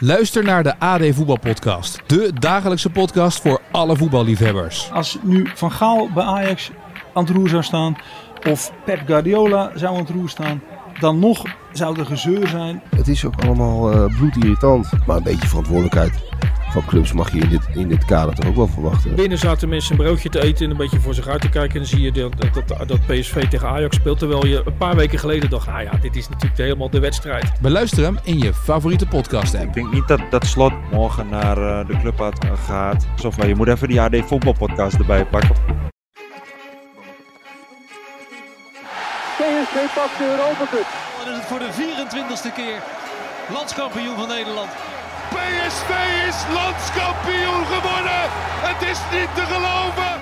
Luister naar de AD Voetbalpodcast. De dagelijkse podcast voor alle voetballiefhebbers. Als nu Van Gaal bij Ajax aan het roer zou staan, of Pep Guardiola zou aan het roer staan, dan nog zou er gezeur zijn. Het is ook allemaal uh, bloedirritant. Maar een beetje verantwoordelijkheid van clubs mag je in dit, in dit kader toch ook wel verwachten. Binnen zaten mensen een broodje te eten en een beetje voor zich uit te kijken. En dan zie je dat, dat, dat PSV tegen Ajax speelt. Terwijl je een paar weken geleden dacht, nou ja, dit is natuurlijk helemaal de wedstrijd. Beluister hem in je favoriete podcast app. Ik denk niet dat, dat Slot morgen naar uh, de club gaat. Of je moet even die AD voetbalpodcast erbij pakken. PSV pakt de Europa Cup. Dan is het voor de 24ste keer landskampioen van Nederland. PSV is landskampioen geworden. Het is niet te geloven.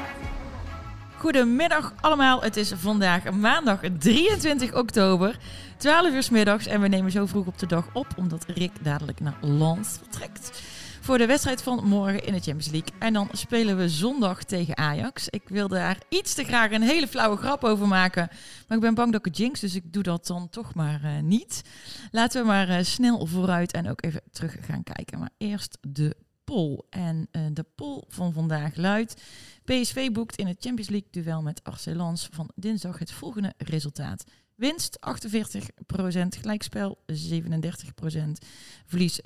Goedemiddag allemaal. Het is vandaag maandag 23 oktober, 12 uur s middags. En we nemen zo vroeg op de dag op, omdat Rick dadelijk naar Lens vertrekt voor de wedstrijd van morgen in de Champions League. En dan spelen we zondag tegen Ajax. Ik wilde daar iets te graag een hele flauwe grap over maken. Maar ik ben bang dat ik het jinx, dus ik doe dat dan toch maar uh, niet. Laten we maar uh, snel vooruit en ook even terug gaan kijken. Maar eerst de poll. En uh, de poll van vandaag luidt... PSV boekt in het Champions League duel met Arcelans van dinsdag het volgende resultaat. Winst 48%, gelijkspel 37%, verlies 14%.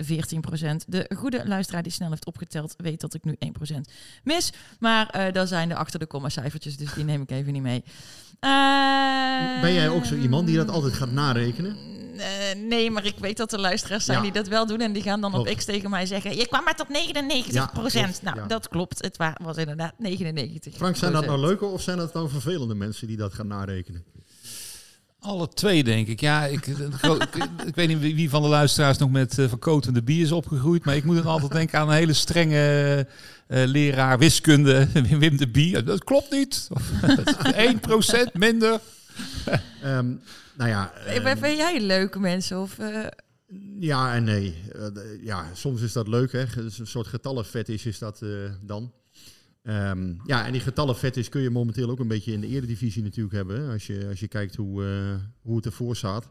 De goede luisteraar die snel heeft opgeteld weet dat ik nu 1% mis. Maar uh, dan zijn de achter de komma cijfertjes, dus die neem ik even niet mee. Uh, ben jij ook zo iemand die dat altijd gaat narekenen? Uh, nee, maar ik weet dat er luisteraars zijn ja. die dat wel doen. En die gaan dan op X tegen mij zeggen... Je kwam maar tot 99 ja, procent. Nou, ja. dat klopt. Het was inderdaad 99 Frank, zijn dat nou leuke of zijn dat nou vervelende mensen die dat gaan narekenen? Alle twee, denk ik. Ja, ik, ik, ik, weet niet wie van de luisteraars nog met uh, verkotende bier is opgegroeid. Maar ik moet dan altijd denken aan een hele strenge uh, leraar wiskunde, Wim de Bier. Dat klopt niet. 1% minder. um, nou ja. Um, vind jij leuke mensen? Of, uh... Ja en nee. ja, soms is dat leuk. Hè. Een soort getallenvet is, is dat dan. Um, ja, en die getallen vet is kun je momenteel ook een beetje in de eredivisie natuurlijk hebben. Als je, als je kijkt hoe, uh, hoe het ervoor staat.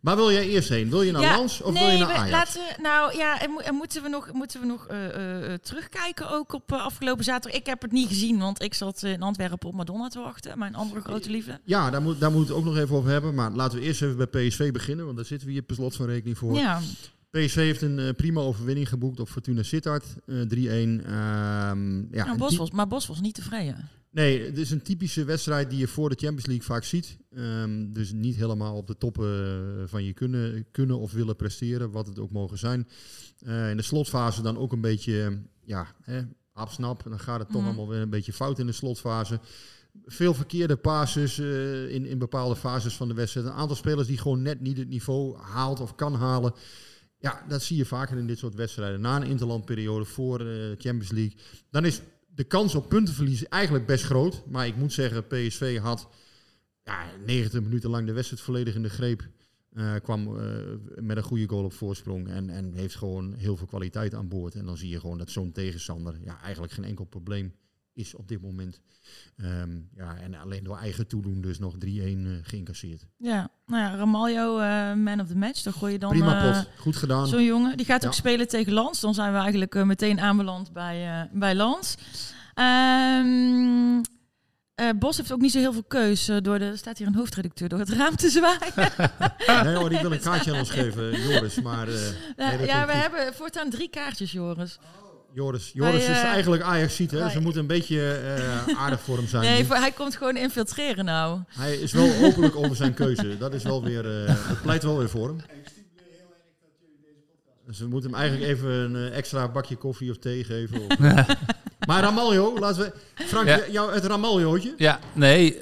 Maar wil jij eerst heen? Wil je naar ja, Lans of nee, wil je naar we, Ajax? Laten, nou ja, en, en, moeten we nog, moeten we nog uh, uh, terugkijken ook op afgelopen zaterdag? Ik heb het niet gezien, want ik zat in Antwerpen op Madonna te wachten. Mijn andere grote liefde. Ja, daar moet, daar moet het ook nog even over hebben. Maar laten we eerst even bij PSV beginnen, want daar zitten we hier per slot van rekening voor. Ja. PSV heeft een uh, prima overwinning geboekt op Fortuna Sittard. Uh, 3-1. Um, ja, nou, Bos was, maar Bos was niet tevreden. Nee, het is een typische wedstrijd die je voor de Champions League vaak ziet. Um, dus niet helemaal op de toppen van je kunnen, kunnen of willen presteren, wat het ook mogen zijn. In de slotfase dan ook een beetje, ja, hè, absnap. Dan gaat het toch mm. allemaal weer een beetje fout in de slotfase. Veel verkeerde passes uh, in, in bepaalde fases van de wedstrijd. Een aantal spelers die gewoon net niet het niveau haalt of kan halen. Ja, dat zie je vaker in dit soort wedstrijden. Na een interlandperiode voor de Champions League. Dan is de kans op puntenverlies eigenlijk best groot. Maar ik moet zeggen, PSV had ja, 90 minuten lang de wedstrijd volledig in de greep. Uh, kwam uh, met een goede goal op voorsprong. En, en heeft gewoon heel veel kwaliteit aan boord. En dan zie je gewoon dat zo'n tegenstander ja, eigenlijk geen enkel probleem is op dit moment. Um, ja, en alleen door eigen toedoen dus nog 3-1 uh, geïncasseerd. Ja, nou ja, Ramaljo, uh, man of the match. Dan gooi je dan... Prima pot, goed gedaan. Zo'n jongen, die gaat ja. ook spelen tegen Lans. Dan zijn we eigenlijk meteen aanbeland bij, bij Lans. Um, Bos heeft ook niet zo heel veel keus. door de, staat hier een hoofdredacteur door het raam te zwaaien. nee hoor, die wil een kaartje aan ons geven, Joris. Maar, nee, ja, we hebben voortaan drie kaartjes, Joris. Joris, Joris hij, is uh, eigenlijk Ajax ziet, hè? Hij, dus we moeten een beetje uh, aardig voor hem zijn. Nee, voor, hij komt gewoon infiltreren nou. Hij is wel openlijk over zijn keuze. Dat is wel weer, uh, dat pleit wel weer voor hem. Dus we moeten hem eigenlijk even een extra bakje koffie of thee geven. Of, maar Ramaljo, laten we... Frank, ja. jou het Ramaljootje? Ja, nee,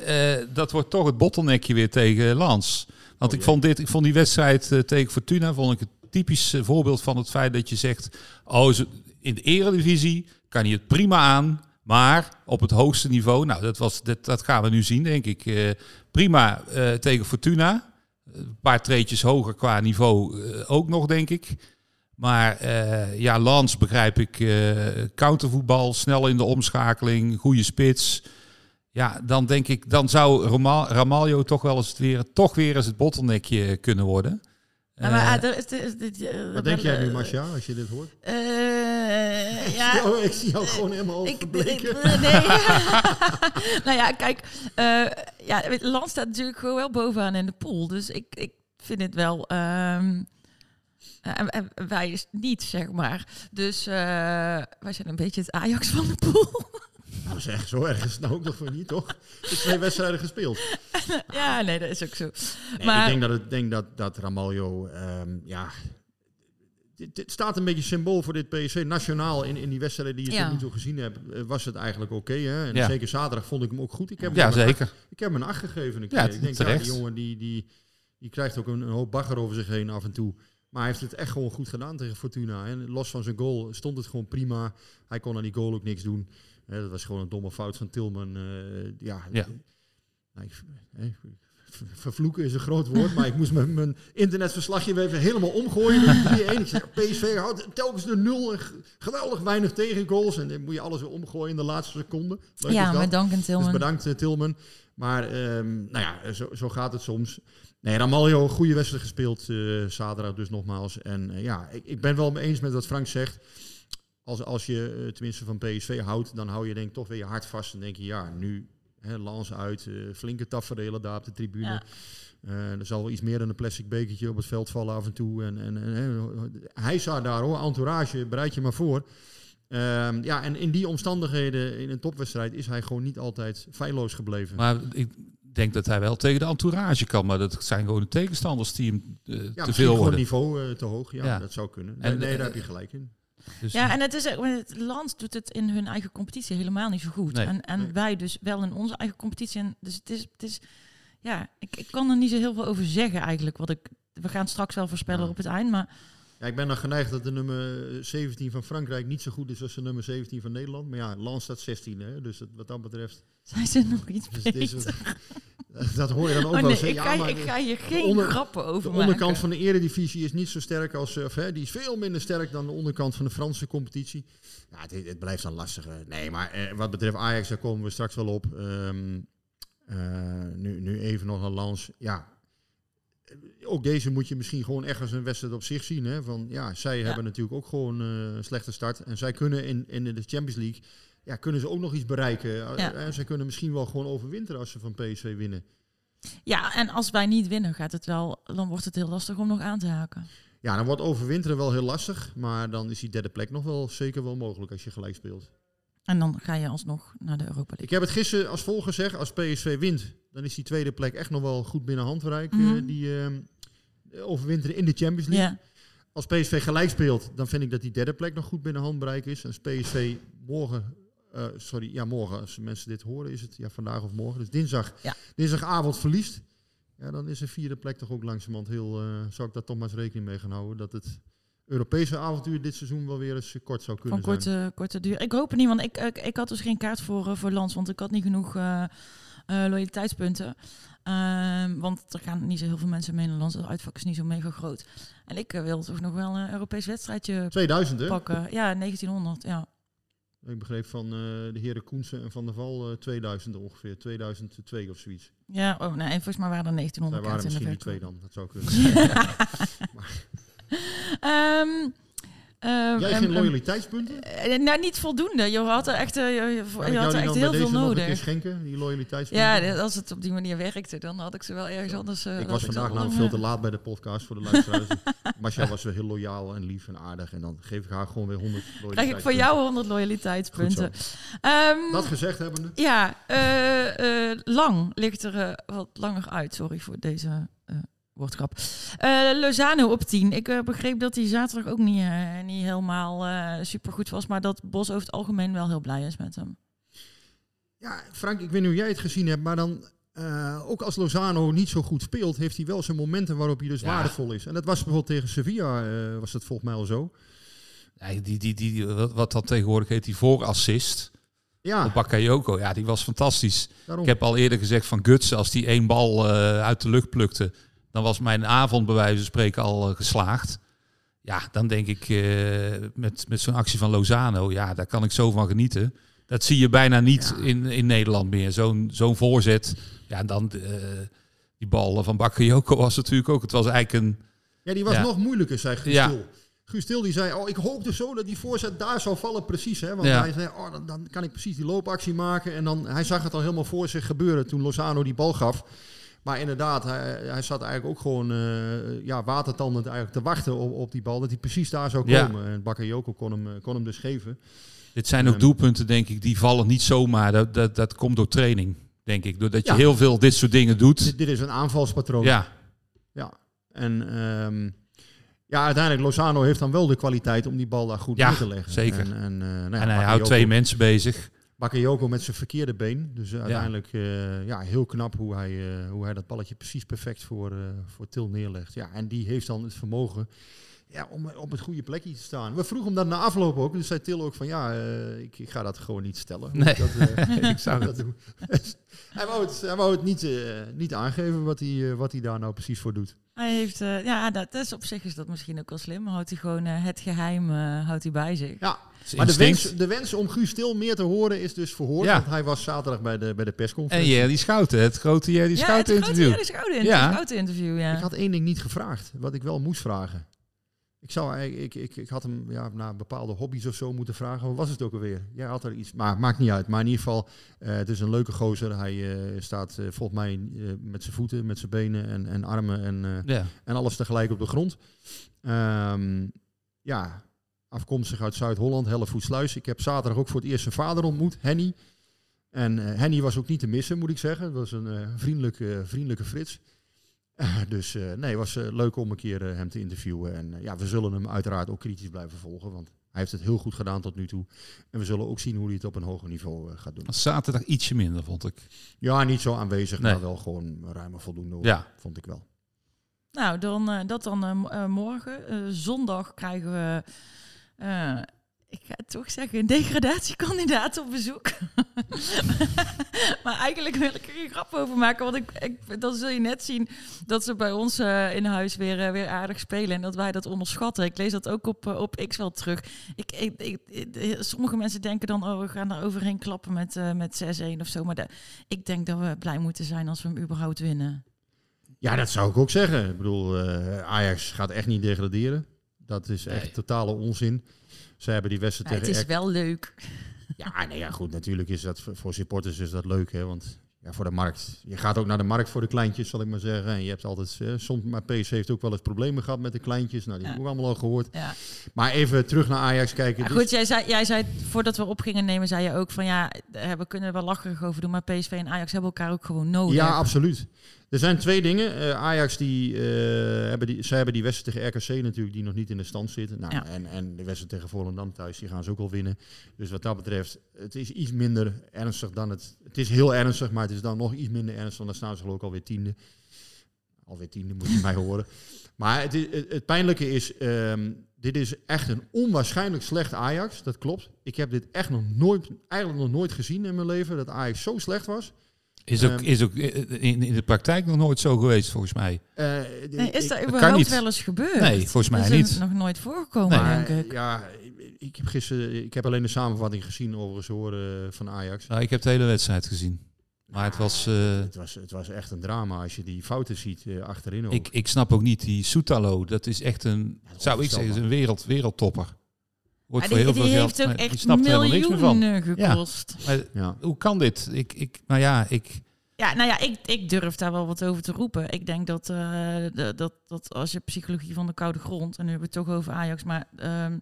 dat wordt toch het bottleneckje weer tegen Lans. Want oh, ik, ja. vond dit, ik vond die wedstrijd tegen Fortuna vond ik het typisch voorbeeld van het feit dat je zegt... Oh, ze, in de eredivisie kan hij het prima aan. Maar op het hoogste niveau, nou, dat, was, dat, dat gaan we nu zien, denk ik. Uh, prima uh, tegen Fortuna. Een paar treetjes hoger qua niveau uh, ook nog, denk ik. Maar ja, Lans begrijp ik. countervoetbal, snel in de omschakeling, goede spits. Ja, dan denk ik, dan zou Ramal, Ramaljo toch wel eens weer, toch weer eens het bottleneckje kunnen worden. Maar, Wat denk jij nu, eh, Marcia, als je dit hoort? eh, ja, Oh, ik zie jou gewoon helemaal ik, verbleken. nee. nou ja, kijk, eh ja, Land staat natuurlijk gewoon wel bovenaan in de pool. Dus ik, ik vind het wel. ehm, eh, en- en wij is niet, zeg maar. Dus eh, wij zijn een beetje het Ajax van de pool. Nou zeg, zo erg is het nou ook nog voor niet, toch? Zijn twee wedstrijden gespeeld. ja, nee, dat is ook zo. Nee, maar Ik denk dat, het, denk dat, dat Ramaljo, ehm, ja... Dit, dit staat een beetje symbool voor dit PSV. Nationaal in, in die wedstrijden die je Ja. tot nu toe gezien hebt, eh, was het eigenlijk oké. hè? en Ja. zeker zaterdag vond ik hem ook goed. Ik heb Ja, zeker. acht- ik heb hem een 8 gegeven. Een Ja, keer. ik denk, ja, terecht. die jongen die, die, die krijgt ook een, een hoop bagger over zich heen af en toe. Maar hij heeft het echt gewoon goed gedaan tegen Fortuna. En los van zijn goal stond het gewoon prima. Hij kon aan die goal ook niks doen. Hè, dat was gewoon een domme fout van Tilman. eh, ja, Ja. nou, ik- hè, vervloeken is een groot woord, maar ik moest mijn, mijn internetverslagje weer even helemaal omgooien. met die 3-1. Ik zeg, PSV houdt telkens de nul en geweldig weinig tegengoals. En dan moet je alles weer omgooien in de laatste seconde. Leuk ja, met Duncan Tilman. Dus bedankt eh, Tilman. Maar ehm, nou ja, zo, zo gaat het soms. Nee, Ramaljo, een goede wedstrijd gespeeld eh, zaterdag dus nogmaals. En ja, ik, ik ben wel mee eens met wat Frank zegt. Als, als je eh, tenminste van PSV houdt, dan hou je denk ik toch weer je hart vast. En denk je, ja, nu hè, Lans uit, eh, flinke tafereelen daar op de tribune. Ja. Eh, er zal wel iets meer dan een plastic bekertje op het veld vallen af en toe. En, en, hij staat daar hoor, entourage, bereid je maar voor. Ehm, ja, en in die omstandigheden in een topwedstrijd is hij gewoon niet altijd feilloos gebleven. Maar ik denk dat hij wel tegen de entourage kan. Maar dat zijn gewoon de tegenstanders die hem ja, te misschien veel gewoon worden. niveau eh, te hoog. Ja, Ja. dat zou kunnen. En, nee, nee, daar heb je gelijk in. Dus, Ja, en het is ook- het land doet het in hun eigen competitie helemaal niet zo goed. Nee. en en Nee. wij dus wel in onze eigen competitie. En dus het is, het is ja, ik, ik kan er niet zo heel veel over zeggen eigenlijk. Wat ik, we gaan straks wel voorspellen Ja. op het eind, maar Ja, ik ben dan geneigd dat de nummer 17 van Frankrijk niet zo goed is als de nummer 17 van Nederland. Maar ja, Lans staat 16, hè? dus dat, wat dat betreft... zijn ze nog iets Dus het beter. dat hoor je dan ook Oh wel zeggen. ik, Ja, ga, maar ik ga hier geen onder- grappen de over onderkant maken. van de eredivisie is niet zo sterk als... Of, hè, die is veel minder sterk dan de onderkant van de Franse competitie. Ja, het, het blijft dan lastig. hè. Nee, maar eh, wat betreft Ajax, daar komen we straks wel op. Ehm, eh, nu, nu even nog een lans. Ja, eh, ook deze moet je misschien gewoon echt als een wedstrijd op zich zien. Hè? Van, ja, zij hebben natuurlijk ook gewoon eh, een slechte start. En zij kunnen in, in de Champions League... Ja, kunnen ze ook nog iets bereiken. Ja. Eh, zij kunnen misschien wel gewoon overwinteren als ze van PSV winnen. Ja, en als wij niet winnen, gaat het wel, dan wordt het heel lastig om nog aan te haken. Ja, dan wordt overwinteren wel heel lastig. Maar dan is die derde plek nog wel zeker wel mogelijk als je gelijk speelt. En dan ga je alsnog naar de Europa League. Ik heb het gisteren als volgt gezegd. Als PSV wint, dan is die tweede plek echt nog wel goed binnen handbereik. Mhm. eh, die eh, overwinteren in de Champions League. Als PSV gelijk speelt, dan vind ik dat die derde plek nog goed binnen handbereik is. Als PSV morgen, eh, sorry, ja morgen, als mensen dit horen, is het ja vandaag of morgen, dus dinsdag, Ja. dinsdagavond verliest. Ja, dan is een vierde plek toch ook langzamerhand heel, eh, zou ik daar toch maar eens rekening mee gaan houden. Dat het Europese avontuur dit seizoen wel weer eens kort zou kunnen van zijn. korte, korte duur. Ik hoop het niet, want ik, ik, ik had dus geen kaart voor, eh, voor Lans, want ik had niet genoeg eh, eh, loyaliteitspunten. Ehm, want er gaan niet zo heel veel mensen mee naar Lans. Het uitvak is niet zo mega groot. En ik eh, wil toch nog wel een Europees wedstrijdje 2000 hè? pakken. Ja, 1900, ja. Ik begreep van eh, de heren Koensen en Van der Val eh, 2000 ongeveer, 2002 of zoiets. Ja, oh nee, volgens mij waren er Zij 1900 waren kaarten in misschien de die twee dan, dat zou kunnen. Ehm, ehm, Jij geen loyaliteitspunten? eh, nou, niet voldoende. Je had er echt, eh, je, had er echt heel veel nodig. schenken, die loyaliteitspunten? Ja, als het op die manier werkte, dan had ik ze wel ergens anders. eh, ik was vandaag namelijk eh, veel te laat bij de podcast voor de luisteraars. Masha was wel heel loyaal en lief en aardig. En dan geef ik haar gewoon weer 100 Krijg loyaliteitspunten. ik voor jou 100 loyaliteitspunten. Ehm, Dat gezegd hebbende. ja, eh, eh, lang ligt er eh, wat langer uit. Sorry voor deze eh woordgrap. Eh, Lozano op 10. Ik eh, begreep dat hij zaterdag ook niet, eh, niet helemaal eh supergoed was. Maar dat Bos over het algemeen wel heel blij is met hem. Ja, Frank, ik weet niet hoe jij het gezien hebt, maar dan... eh, ook als Lozano niet zo goed speelt, heeft hij wel zijn momenten waarop hij dus Ja. waardevol is. En dat was bijvoorbeeld tegen Sevilla, eh, was dat volgens mij al zo. Nee, die, die, die, wat, wat dat tegenwoordig heet, die voorassist Ja, op Bakayoko, ja, die was fantastisch. daarom. Ik heb al eerder gezegd van Guts, als die één bal eh, uit de lucht plukte, dan was mijn avond bij wijze van spreken al eh, geslaagd. Ja, dan denk ik eh, met, met zo'n actie van Lozano, ja, daar kan ik zo van genieten. Dat zie je bijna niet Ja. in, in Nederland meer. Zo'n zo'n voorzet. Ja, en dan eh, die bal van Bakayoko was natuurlijk ook. Het was eigenlijk een, Ja, die was Ja. nog moeilijker, zei Guus Ja. Til. Guus Til die zei, oh, ik hoopte zo dat die voorzet daar zou vallen, precies. Hè? Want Ja. hij zei, oh, dan, dan kan ik precies die loopactie maken. En dan, hij zag het al helemaal voor zich gebeuren toen Lozano die bal gaf. Maar inderdaad, hij, hij zat eigenlijk ook gewoon eh, ja, watertandend eigenlijk te wachten op, op die bal. Dat hij precies daar zou Ja. komen. En Bakayoko kon hem, eh, kon hem dus geven. Dit zijn ook Ehm. doelpunten, denk ik, die vallen niet zomaar. Dat, dat, dat komt door training, denk ik. Doordat je Ja. heel veel dit soort dingen doet. Dit, dit is een aanvalspatroon. Ja, Ja, en ehm, ja, uiteindelijk Lozano heeft dan wel de kwaliteit om die bal daar goed Ja, neer te leggen. zeker. En, en, eh, nou ja, en hij houdt twee mensen bezig. Bakayoko met zijn verkeerde been. Dus eh, uiteindelijk eh, ja, heel knap hoe hij, eh, hoe hij dat balletje precies perfect voor, voor Til neerlegt. Ja, en die heeft dan het vermogen ja, om op het goede plekje te staan. We vroegen hem dat na afloop ook. Dus zei Til ook van ja, ik, ik ga dat gewoon niet stellen. Nee. dat, Ik zou dat doen. hij wou het, hij wou het niet, eh, niet aangeven wat hij, eh, wat hij daar nou precies voor doet. Hij heeft, eh, ja, dat is op zich is dat misschien ook wel slim. Houdt hij gewoon het geheim eh, houdt hij bij zich. Ja, maar de wens, de wens om Guus Til meer te horen is dus verhoord. Ja. Want hij was zaterdag bij de, bij de En persconferentie. Jerry Schouten, het grote Jerry ja, Schouten het grote interview. Jerry Schouten, Ja. ja. Schouten interview, ja. Ik had één ding niet gevraagd, wat ik wel moest vragen. Ik, zou, eigenlijk- ik, ik, ik had hem ja, naar bepaalde hobby's of zo moeten vragen. Wat was het ook alweer? Jij had er iets, maar maakt niet uit. Maar in ieder geval, eh, het is een leuke gozer. Hij eh, staat eh, volgens mij met zijn voeten, met zijn benen en, en armen en, Ja. en alles tegelijk op de grond. Ehm, ja, afkomstig uit Zuid-Holland, Hellevoetsluis. Ik heb zaterdag ook voor het eerst zijn vader ontmoet, Henny. En Henny was ook niet te missen, moet ik zeggen. Dat was een vriendelijke, vriendelijke Frits. Eh, dus eh, nee, het was eh, leuk om een keer eh, hem te interviewen. En ja, we zullen hem uiteraard ook kritisch blijven volgen. Want hij heeft het heel goed gedaan tot nu toe. En we zullen ook zien hoe hij het op een hoger niveau gaat doen. Was Zaterdag ietsje minder, vond ik. Ja, niet zo aanwezig, Nee. maar wel gewoon ruim en voldoende. hoor. Ja. Vond ik wel. Nou, dan, eh, dat dan morgen. Eh, zondag krijgen we, eh, ik ga toch zeggen, een degradatiekandidaat op bezoek. maar eigenlijk wil ik er geen grap over maken, want ik, ik, dan zul je net zien dat ze bij ons eh, in huis weer, eh, weer aardig spelen en dat wij dat onderschatten. Ik lees dat ook op, eh, op X wel terug. Ik, ik, sommige mensen denken dan, oh, we gaan daar overheen klappen met, eh, met 6-1 of zo. Maar de- ik denk dat we blij moeten zijn als we hem überhaupt winnen. Ja, dat zou ik ook zeggen. Ik bedoel, eh, Ajax gaat echt niet degraderen. Dat is echt Nee. totale onzin. Ze hebben die wedstrijd het is wel leuk. Ja, nee, ja, goed. Natuurlijk is dat voor supporters is dat leuk, hè? Want ja, voor de markt. Je gaat ook naar de markt voor de kleintjes, zal ik maar zeggen. En je hebt altijd, eh, soms, maar PSV heeft ook wel eens problemen gehad met de kleintjes. Nou, die Ja. hebben we allemaal al gehoord. Ja. Maar even terug naar Ajax kijken. Ja, Dus- goed, jij zei, jij zei voordat we op gingen nemen, zei je ook van ja, we kunnen er wel lacherig over doen, maar PSV en Ajax hebben elkaar ook gewoon nodig. Ja, absoluut. Er zijn twee dingen. Eh, Ajax, die, eh, hebben die, zij hebben die wedstrijd tegen RKC natuurlijk, die nog niet in de stand zitten. Nou, Ja. en, en de wedstrijd tegen Volendam thuis, die gaan ze ook wel winnen. Dus wat dat betreft, het is iets minder ernstig dan het... Het is heel ernstig, maar het is dan nog iets minder ernstig, want dan staan ze geloof ik alweer tiende. Alweer tiende, moet je mij horen. Maar het, is, het, het pijnlijke is, ehm, dit is echt een onwaarschijnlijk slecht Ajax. Dat klopt. Ik heb dit echt nog nooit, eigenlijk nog nooit gezien in mijn leven, dat Ajax zo slecht was. Is ook, Ehm. is ook eh, in, in de praktijk nog nooit zo geweest, volgens mij. Eh, Nee, is dat kan überhaupt niet. wel eens gebeurd? Nee, volgens mij Dat is niet. nog nooit voorgekomen, Maar, denk ik. Ja, ik heb gisteren, ik heb alleen de samenvatting gezien overigens horen van Ajax. Nou, ik heb de hele wedstrijd gezien. Maar het was... eh, Het was, het was echt een drama als je die fouten ziet eh, achterin ook. ik, ik snap ook niet die Soetalo. Dat is echt een, zou ik zeggen, een wereld, wereldtopper. Wordt voor die heel die veel heeft geld, ook echt snapt helemaal niks meer van. miljoenen gekost. Maar ja. hoe kan dit? Ik, ik, nou ja, ik, Ja, nou ja, ik, ik durf daar wel wat over te roepen. Ik denk dat, eh, dat, dat als je psychologie van de koude grond, en nu hebben we het toch over Ajax, maar ehm,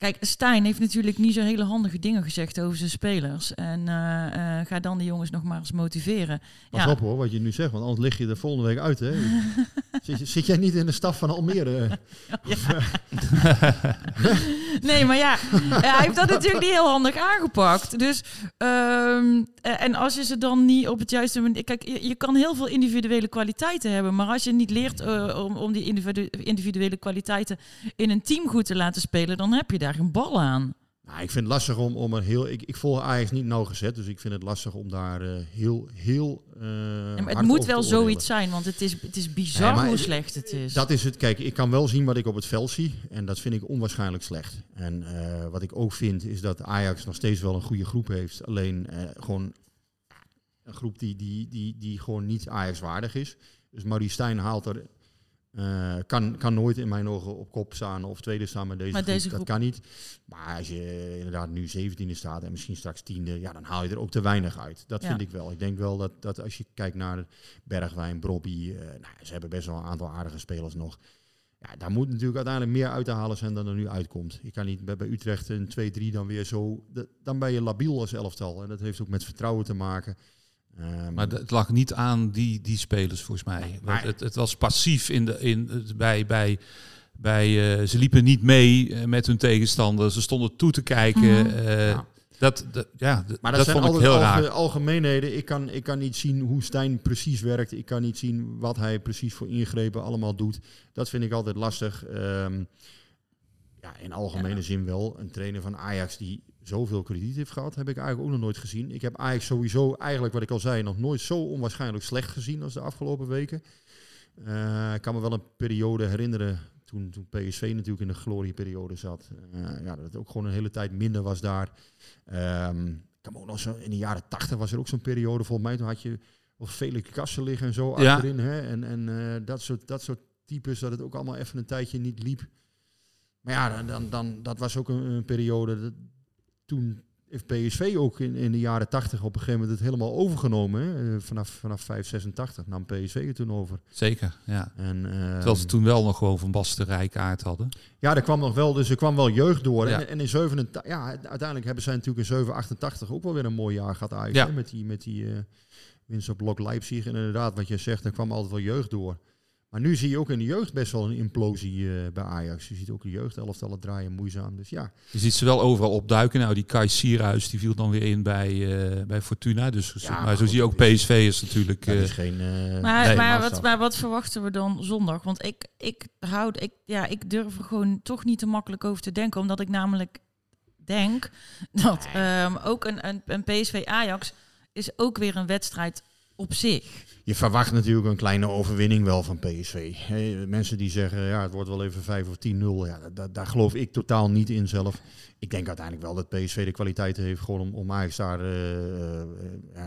kijk, Stijn heeft natuurlijk niet zo hele handige dingen gezegd over zijn spelers. En eh, ga dan die jongens nog maar eens motiveren. Pas Ja. op hoor, wat je nu zegt, want anders lig je er volgende week uit. Hè? zit, zit jij niet in de staf van Almere? Nee, maar ja, hij heeft dat natuurlijk niet heel handig aangepakt. Dus, ehm, eh, en als je ze dan niet op het juiste moment... Kijk, je, je kan heel veel individuele kwaliteiten hebben, maar als je niet leert om, om die individu- individuele kwaliteiten in een team goed te laten spelen, dan heb je daar een bal aan. Nou, ik vind het lastig om, om er heel... Ik, ik volg Ajax niet nauwgezet, dus ik vind het lastig om daar eh, heel, heel eh Ja, maar het moet wel zoiets zijn, want het is, het is bizar Nee, hoe slecht het is. Dat is het. Kijk, ik kan wel zien wat ik op het veld zie. En dat vind ik onwaarschijnlijk slecht. En eh, wat ik ook vind, is dat Ajax nog steeds wel een goede groep heeft. Alleen gewoon een groep die, die, die, die gewoon niet Ajax waardig is. Dus Maurice Stijn haalt er Eh, kan, kan nooit in mijn ogen op kop staan of tweede staan met deze, groep. deze Dat kan niet. Maar als je inderdaad nu 17e staat en misschien straks tiende, ja, dan haal je er ook te weinig uit. Dat Ja. vind ik wel. Ik denk wel dat, dat als je kijkt naar Bergwijn, Brobby, eh, nou, ze hebben best wel een aantal aardige spelers nog. Ja, daar moet natuurlijk uiteindelijk meer uit te halen zijn dan er nu uitkomt. Je kan niet bij, bij Utrecht een 2-3 dan weer zo... dat- Dan ben je labiel als elftal. En dat heeft ook met vertrouwen te maken. Ehm, Maar het lag niet aan die, die spelers, volgens mij. Maar- het, het was passief in de, in, het- bij... bij bij, eh, ze liepen niet mee eh, met hun tegenstander. Ze stonden toe te kijken. Mhm. eh, Ja. dat, dat, ja, Maar dat, dat, zijn vond ik altijd heel alge- raar. algemeenheden. Ik kan, ik kan niet zien hoe Stijn precies werkt. Ik kan niet zien wat hij precies voor ingrepen allemaal doet. Dat vind ik altijd lastig. Ehm, ja, in algemene zin wel. Een trainer van Ajax die zoveel krediet heeft gehad, heb ik eigenlijk ook nog nooit gezien. Ik heb Ajax sowieso, eigenlijk wat ik al zei, nog nooit zo onwaarschijnlijk slecht gezien als de afgelopen weken. Eh, ik kan me wel een periode herinneren toen, toen PSV natuurlijk in de glorieperiode zat. Eh, ja, dat het ook gewoon een hele tijd minder was daar. Ehm, ik kan me ook nog zo, in de jaren tachtig was er ook zo'n periode, volgens mij, toen had je of vele kassen liggen en zo Ja. achterin. Hè? En, en eh, dat, soort, dat soort types, dat het ook allemaal even een tijdje niet liep. Maar ja, dan, dan, dan, dat was ook een, een periode. Dat, toen heeft PSV ook in, in de jaren 80 op een gegeven moment het helemaal overgenomen. Hè? Eh, Vanaf, vanaf 5, 86 nam PSV het toen over. Zeker, ja. En, ehm, Terwijl ze toen wel nog gewoon Van Basten Rijkaard hadden. Ja, er kwam nog wel, dus er kwam wel jeugd door. Ja. En, en in 87, ja, uiteindelijk hebben zij natuurlijk in 788 ook wel weer een mooi jaar gehad. Ja. hè, Met die, met die eh, winst op Blok Leipzig. En inderdaad, wat je zegt, er kwam altijd wel jeugd door. Maar nu zie je ook in de jeugd best wel een implosie eh, bij Ajax. Je ziet ook de jeugdelftallen draaien moeizaam. Dus ja, Je ziet ze wel overal opduiken. Nou, die Kai Sierhuis die viel dan weer in bij, eh, bij Fortuna. Dus zo- Ja, maar maar zo zie je ook PSV is natuurlijk... eh, is geen... eh, Maar, Nee, maar, wat, maar wat verwachten we dan zondag? Want ik, ik houd, ik, ja, ik durf er gewoon toch niet te makkelijk over te denken. Omdat ik namelijk denk dat ehm, ook een, een, een PSV Ajax is ook weer een wedstrijd op zich. Je verwacht natuurlijk een kleine overwinning wel van PSV. Hè, mensen die zeggen, ja, het wordt wel even 5 of 10-0. Ja, daar geloof ik totaal niet in zelf. Ik denk uiteindelijk wel dat PSV de kwaliteiten heeft gewoon om, om Ajax daar eh, eh,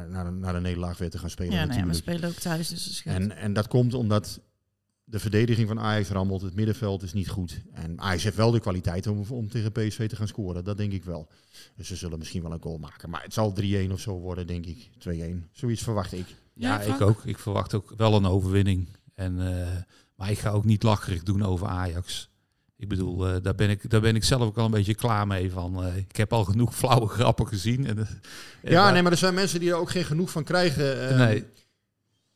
naar, naar de nederlaag weer te gaan spelen. Ja, ja, we spelen ook thuis, dus en, en dat komt omdat de verdediging van Ajax rammelt. Het middenveld is niet goed. En Ajax heeft wel de kwaliteit om, om tegen PSV te gaan scoren. Dat denk ik wel. Dus ze zullen misschien wel een goal maken. Maar het zal 3-1 of zo worden, denk ik. 2-1. Zoiets verwacht ik. Ja, Ja, ik ook. Ik verwacht ook wel een overwinning. En, eh, maar ik ga ook niet lacherig doen over Ajax. Ik bedoel, eh, daar, ben ik, daar ben ik zelf ook al een beetje klaar mee van. eh, ik heb al genoeg flauwe grappen gezien. En, Ja, en- nee, maar er zijn mensen die er ook geen genoeg van krijgen. eh, Nee.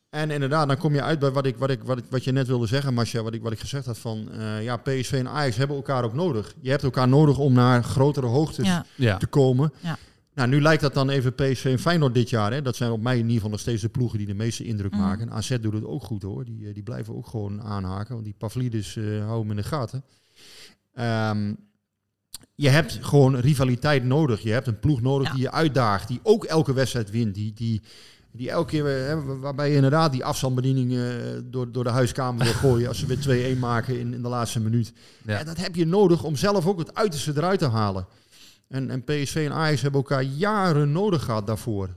En inderdaad, dan kom je uit bij wat, ik, wat, ik, wat, ik, wat je net wilde zeggen, Masja, wat ik, wat ik gezegd had van, eh, ja, PSV en Ajax hebben elkaar ook nodig. Je hebt elkaar nodig om naar grotere hoogtes. Ja, te komen. Ja. Nou, nu lijkt dat dan even PSV en Feyenoord dit jaar. Hè. Dat zijn op mij in ieder geval nog steeds de ploegen die de meeste indruk Mhm. maken. En AZ doet het ook goed hoor. Die, eh, die blijven ook gewoon aanhaken. Want die Pavlidis eh houden hem in de gaten. Ehm, je hebt gewoon rivaliteit nodig. Je hebt een ploeg nodig Ja. die je uitdaagt. Die ook elke wedstrijd wint. Die, die, die elke keer, eh, hè, waarbij je inderdaad die afstandsbediening door, door de huiskamer wil gooien. Als ze weer 2-1 maken in, in de laatste minuut. Ja. Ja, dat heb je nodig om zelf ook het uiterste eruit te halen. En, en en Ajax hebben elkaar jaren nodig gehad daarvoor.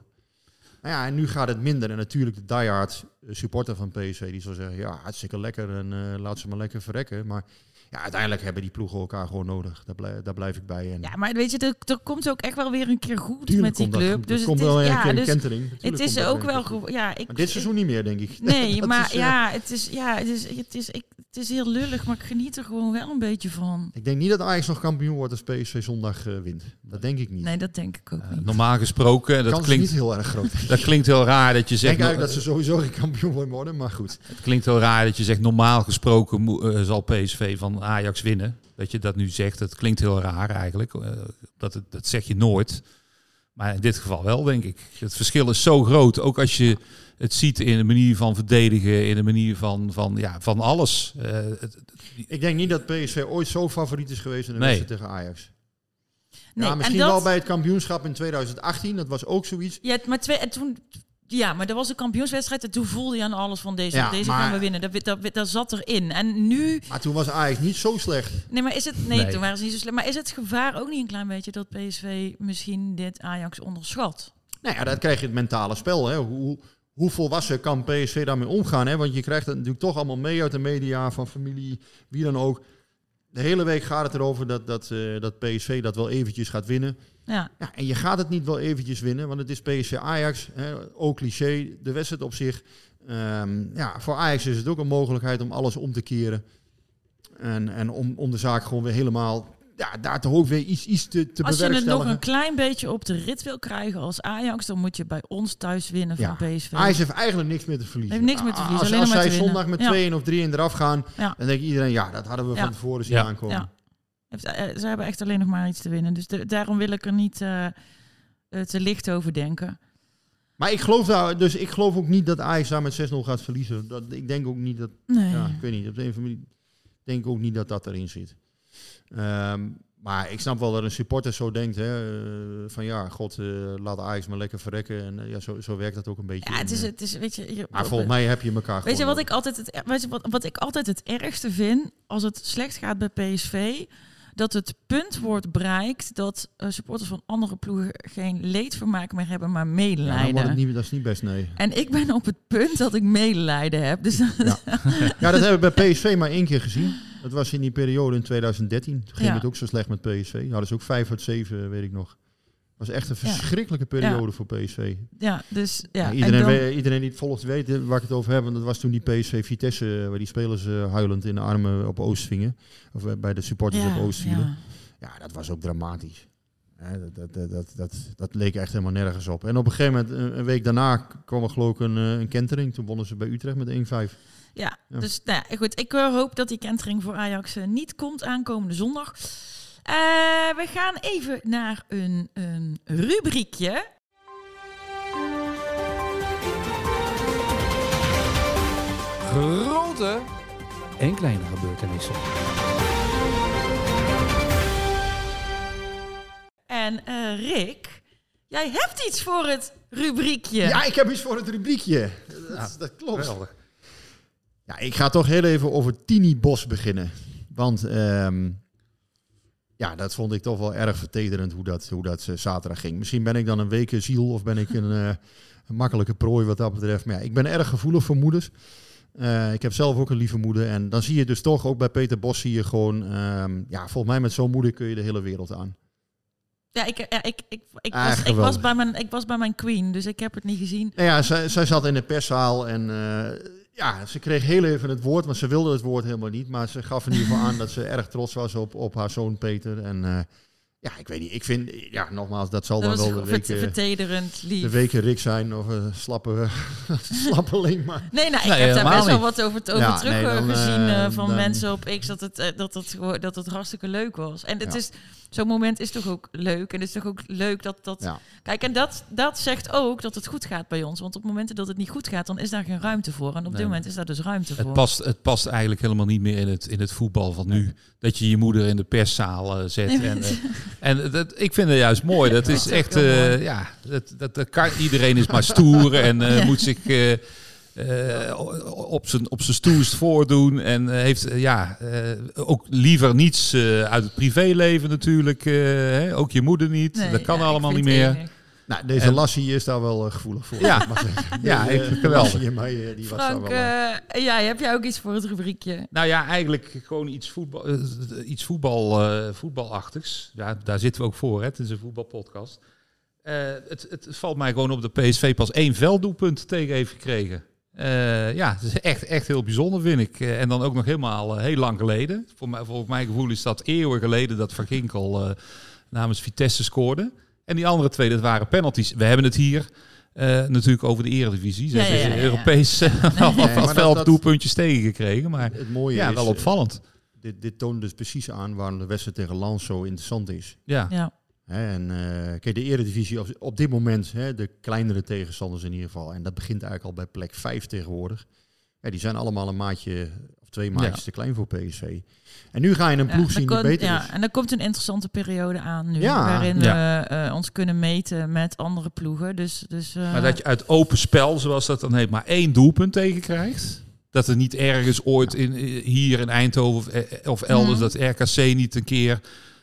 Nou ja, en nu gaat het minder. En natuurlijk de diehard eh, supporter van PSV die zal zeggen... ja, hartstikke lekker en eh, laat ze maar lekker verrekken. Maar ja, uiteindelijk hebben die ploegen elkaar gewoon nodig. Daar, blijf, daar blijf ik bij. En ja, maar weet je, er, er komt ook echt wel weer een keer goed tuurlijk met die dat club. dus Er komt het is, wel een ja, keer een dus kentering. het is ook wel goed. Ja, ik, Maar dit seizoen niet meer, denk ik. Nee, maar is, eh, ja, het is, ja het, is, het, is, ik, het is heel lullig, maar ik geniet er gewoon wel een beetje van. Ik denk niet dat Ajax nog kampioen wordt als PSV zondag eh, wint. Dat denk ik niet. Nee, dat denk ik ook eh, niet. normaal gesproken, dat klinkt, niet heel erg groot. dat klinkt heel raar dat je Ik zegt... denk eigenlijk dat ze sowieso geen kampioen worden, maar goed. Het klinkt heel raar dat je zegt, normaal gesproken zal PSV van Ajax winnen. Dat je dat nu zegt, dat klinkt heel raar eigenlijk. Eh, dat, het- dat zeg je nooit. Maar in dit geval wel, denk ik. Het verschil is zo groot. Ook als je het ziet in de manier van verdedigen, in de manier van, van, ja, van alles. Eh, het- Ik denk niet dat PSV ooit zo favoriet is geweest in de Nee. wedstrijd tegen Ajax. Nee, ja, en misschien dat- wel bij het kampioenschap in 2018. Dat was ook zoiets. Ja, maar twee, en toen, ja, maar dat was een kampioenswedstrijd en toen voelde je aan alles van deze, Ja, deze maar- gaan we winnen. Dat, dat, dat zat erin. En nu, Maar toen was Ajax niet zo slecht. nee, maar is het, nee, Nee. toen waren ze niet zo slecht. Maar is het gevaar ook niet een klein beetje dat PSV misschien dit Ajax onderschat? Nou ja, dat krijg je het mentale spel. Hè. Hoe, hoe volwassen kan PSV daarmee omgaan? Hè? Want je krijgt het natuurlijk toch allemaal mee uit de media, van familie, wie dan ook. De hele week gaat het erover dat, dat, eh, dat PSV dat wel eventjes gaat winnen. Ja. Ja, en je gaat het niet wel eventjes winnen, want het is PSV Ajax. Hè, ook cliché, de wedstrijd op zich. Ehm, ja, voor Ajax is het ook een mogelijkheid om alles om te keren. En, en om, om de zaak gewoon weer helemaal ja, daar toch ook weer iets, iets te, te Als je het nog een klein beetje op de rit wil krijgen als Ajax, dan moet je bij ons thuis winnen van Ja. PSV. Ajax heeft eigenlijk niks meer te verliezen. Heeft niks meer te verliezen, Als, alleen als maar zij te zondag met Ja. 2 of 3 eraf gaan, Ja. dan denkt iedereen, ja, dat hadden we Ja. van tevoren zien Ja. aankomen. Eh, Ze hebben echt alleen nog maar iets te winnen. Dus de- daarom wil ik er niet eh, eh, te licht over denken. Maar ik geloof, daar, dus ik geloof ook niet dat Ajax daar met 6-0 gaat verliezen. Dat, ik denk ook niet dat, Nee. ja, ik weet niet, op de een of andere manier denk ik ook niet dat dat erin zit. Ehm, maar ik snap wel dat een supporter zo denkt, hè, van ja, god, laat Ajax maar lekker verrekken. En ja, zo, zo werkt dat ook een beetje. Ja, het is, het is, weet je... je- maar volgens mij heb je elkaar Weet je wat ik altijd het, weet je wat, wat ik altijd het ergste vind als het slecht gaat bij PSV? Dat het punt wordt bereikt dat eh, supporters van andere ploegen geen leedvermaak meer hebben, maar Ja, dan medelijden. wordt het niet, dat is niet best, nee. En ik ben op het punt dat ik medelijden heb. Dus Ja. Ja, dat hebben we bij PSV maar één keer gezien. Dat was in die periode in 2013. Toen ging Ja. het ook zo slecht met PSV. Hadden ze ook 5 uit 7, weet ik nog. Was echt een verschrikkelijke periode voor PSV. ja, dus ja. En iedereen, dan- we- iedereen die het volgt weet waar ik het over heb. Want dat was toen die PSV Vitesse, eh, waar die spelers eh, huilend in de armen op Oost vingen. Of eh, bij de supporters ja, op Oost vielen. ja. Ja, dat was ook dramatisch. Dat, dat, dat, dat, dat, leek echt helemaal nergens op. En op een gegeven moment, een, week daarna, kwam er geloof ik een, een kentering. Toen wonnen ze bij Utrecht met 1-5. Ja, Ja. dus nou ja, goed. Ik hoop dat die kentering voor Ajax niet komt aankomende zondag. Eh, we gaan even naar een, een rubriekje. Grote en kleine gebeurtenissen. En eh, Rick, jij hebt iets voor het rubriekje. Ja, ik heb iets voor het rubriekje. Dat, dat klopt. Ja, ik ga toch heel even over Tini Bos beginnen. Want ehm, ja, dat vond ik toch wel erg vertederend hoe dat, hoe dat eh, zaterdag ging. Misschien ben ik dan een weken ziel of ben ik een, eh, een makkelijke prooi wat dat betreft. Maar ja, ik ben erg gevoelig voor moeders. Eh, ik heb zelf ook een lieve moeder. En dan zie je dus toch, ook bij Peter Bos zie je gewoon... ehm, ja, volgens mij met zo'n moeder kun je de hele wereld aan. Ja, ik, ja, ik, ik, ik, Ah, was, ik, was bij mijn, ik was bij mijn queen, dus ik heb het niet gezien. Nou ja, zij, zij zat in de perszaal en ja, ze kreeg heel even het woord, want ze wilde het woord helemaal niet. Maar ze gaf in ieder geval aan dat ze erg trots was op, op haar zoon Peter. En eh, ja, ik weet niet, ik vind, ja, nogmaals, dat zal Dat dan wel de weken, vertederend, lief. de weken Rick zijn of een slappe, slappeling. Maar Nee, nou, ik Nee, heb daar best wel wat over, over Ja, terug nee, eh, dan, gezien eh, eh, van dan- mensen op X dat het, eh, dat, het, gewoon- dat het hartstikke leuk was. En het Ja. is, zo'n moment is toch ook leuk. En het is toch ook leuk dat dat... Ja. Kijk, en dat, dat zegt ook dat het goed gaat bij ons. Want op momenten dat het niet goed gaat, dan is daar geen ruimte voor. En op dit moment is daar dus ruimte Het voor. past, het past eigenlijk helemaal niet meer in het, in het voetbal van nu. Dat je je moeder in de perszaal eh, zet. Nee, en eh, en dat, ik vind het juist mooi. Dat is echt, eh, ja, dat, dat, dat kan, iedereen is maar stoer en eh, Ja. moet zich op zijn op zijn voordoen. En eh, heeft eh, ja, eh, ook liever niets eh, uit het privéleven natuurlijk. eh, hè? Ook je moeder niet. Nee, dat kan ja, allemaal niet meer. nou, deze En- Lassie is daar wel eh, gevoelig voor. Ja. Ja, ik eh, vind het eh, die was daar Frank, wel... eh, eh, ja, heb jij ook iets voor het rubriekje? Nou ja, eigenlijk gewoon iets, voetbal, eh, iets voetbal, eh, voetbalachtigs. Ja, daar zitten we ook voor, hè. het is een voetbalpodcast. Eh, het, het valt mij gewoon op de PSV pas één velddoelpunt tegen heeft gekregen. Eh, ja, het is echt, echt heel bijzonder, vind ik. Eh, en dan ook nog helemaal eh, heel lang geleden. Voor, mij, voor mijn gevoel is dat eeuwen geleden dat Van Ginkel eh, namens Vitesse scoorde. En die andere twee, dat waren penalties. We hebben het hier eh, natuurlijk over de eredivisie. Ze Ja, hebben ja, ja, ja. Europees eh, dat- velddoelpuntjes tegengekregen. Maar het mooie ja, wel opvallend. dit, dit toont dus precies aan waarom de wedstrijd tegen Lans zo interessant is. Ja. En eh, kijk, de eredivisie op, op dit moment, hè, de kleinere tegenstanders in ieder geval, en dat begint eigenlijk al bij plek 5 tegenwoordig. Ja, die zijn allemaal een maatje of twee maatjes Ja. te klein voor PSV. En nu ga je een ploeg zien die beter ja, is. en er komt een interessante periode aan nu, Ja. waarin Ja. we eh, ons kunnen meten met andere ploegen. Dus, dus, eh, Maar dat je uit open spel, zoals dat dan heet, maar één doelpunt tegen krijgt. Dat er niet ergens ooit in, hier in Eindhoven of, of elders dat RKC niet een keer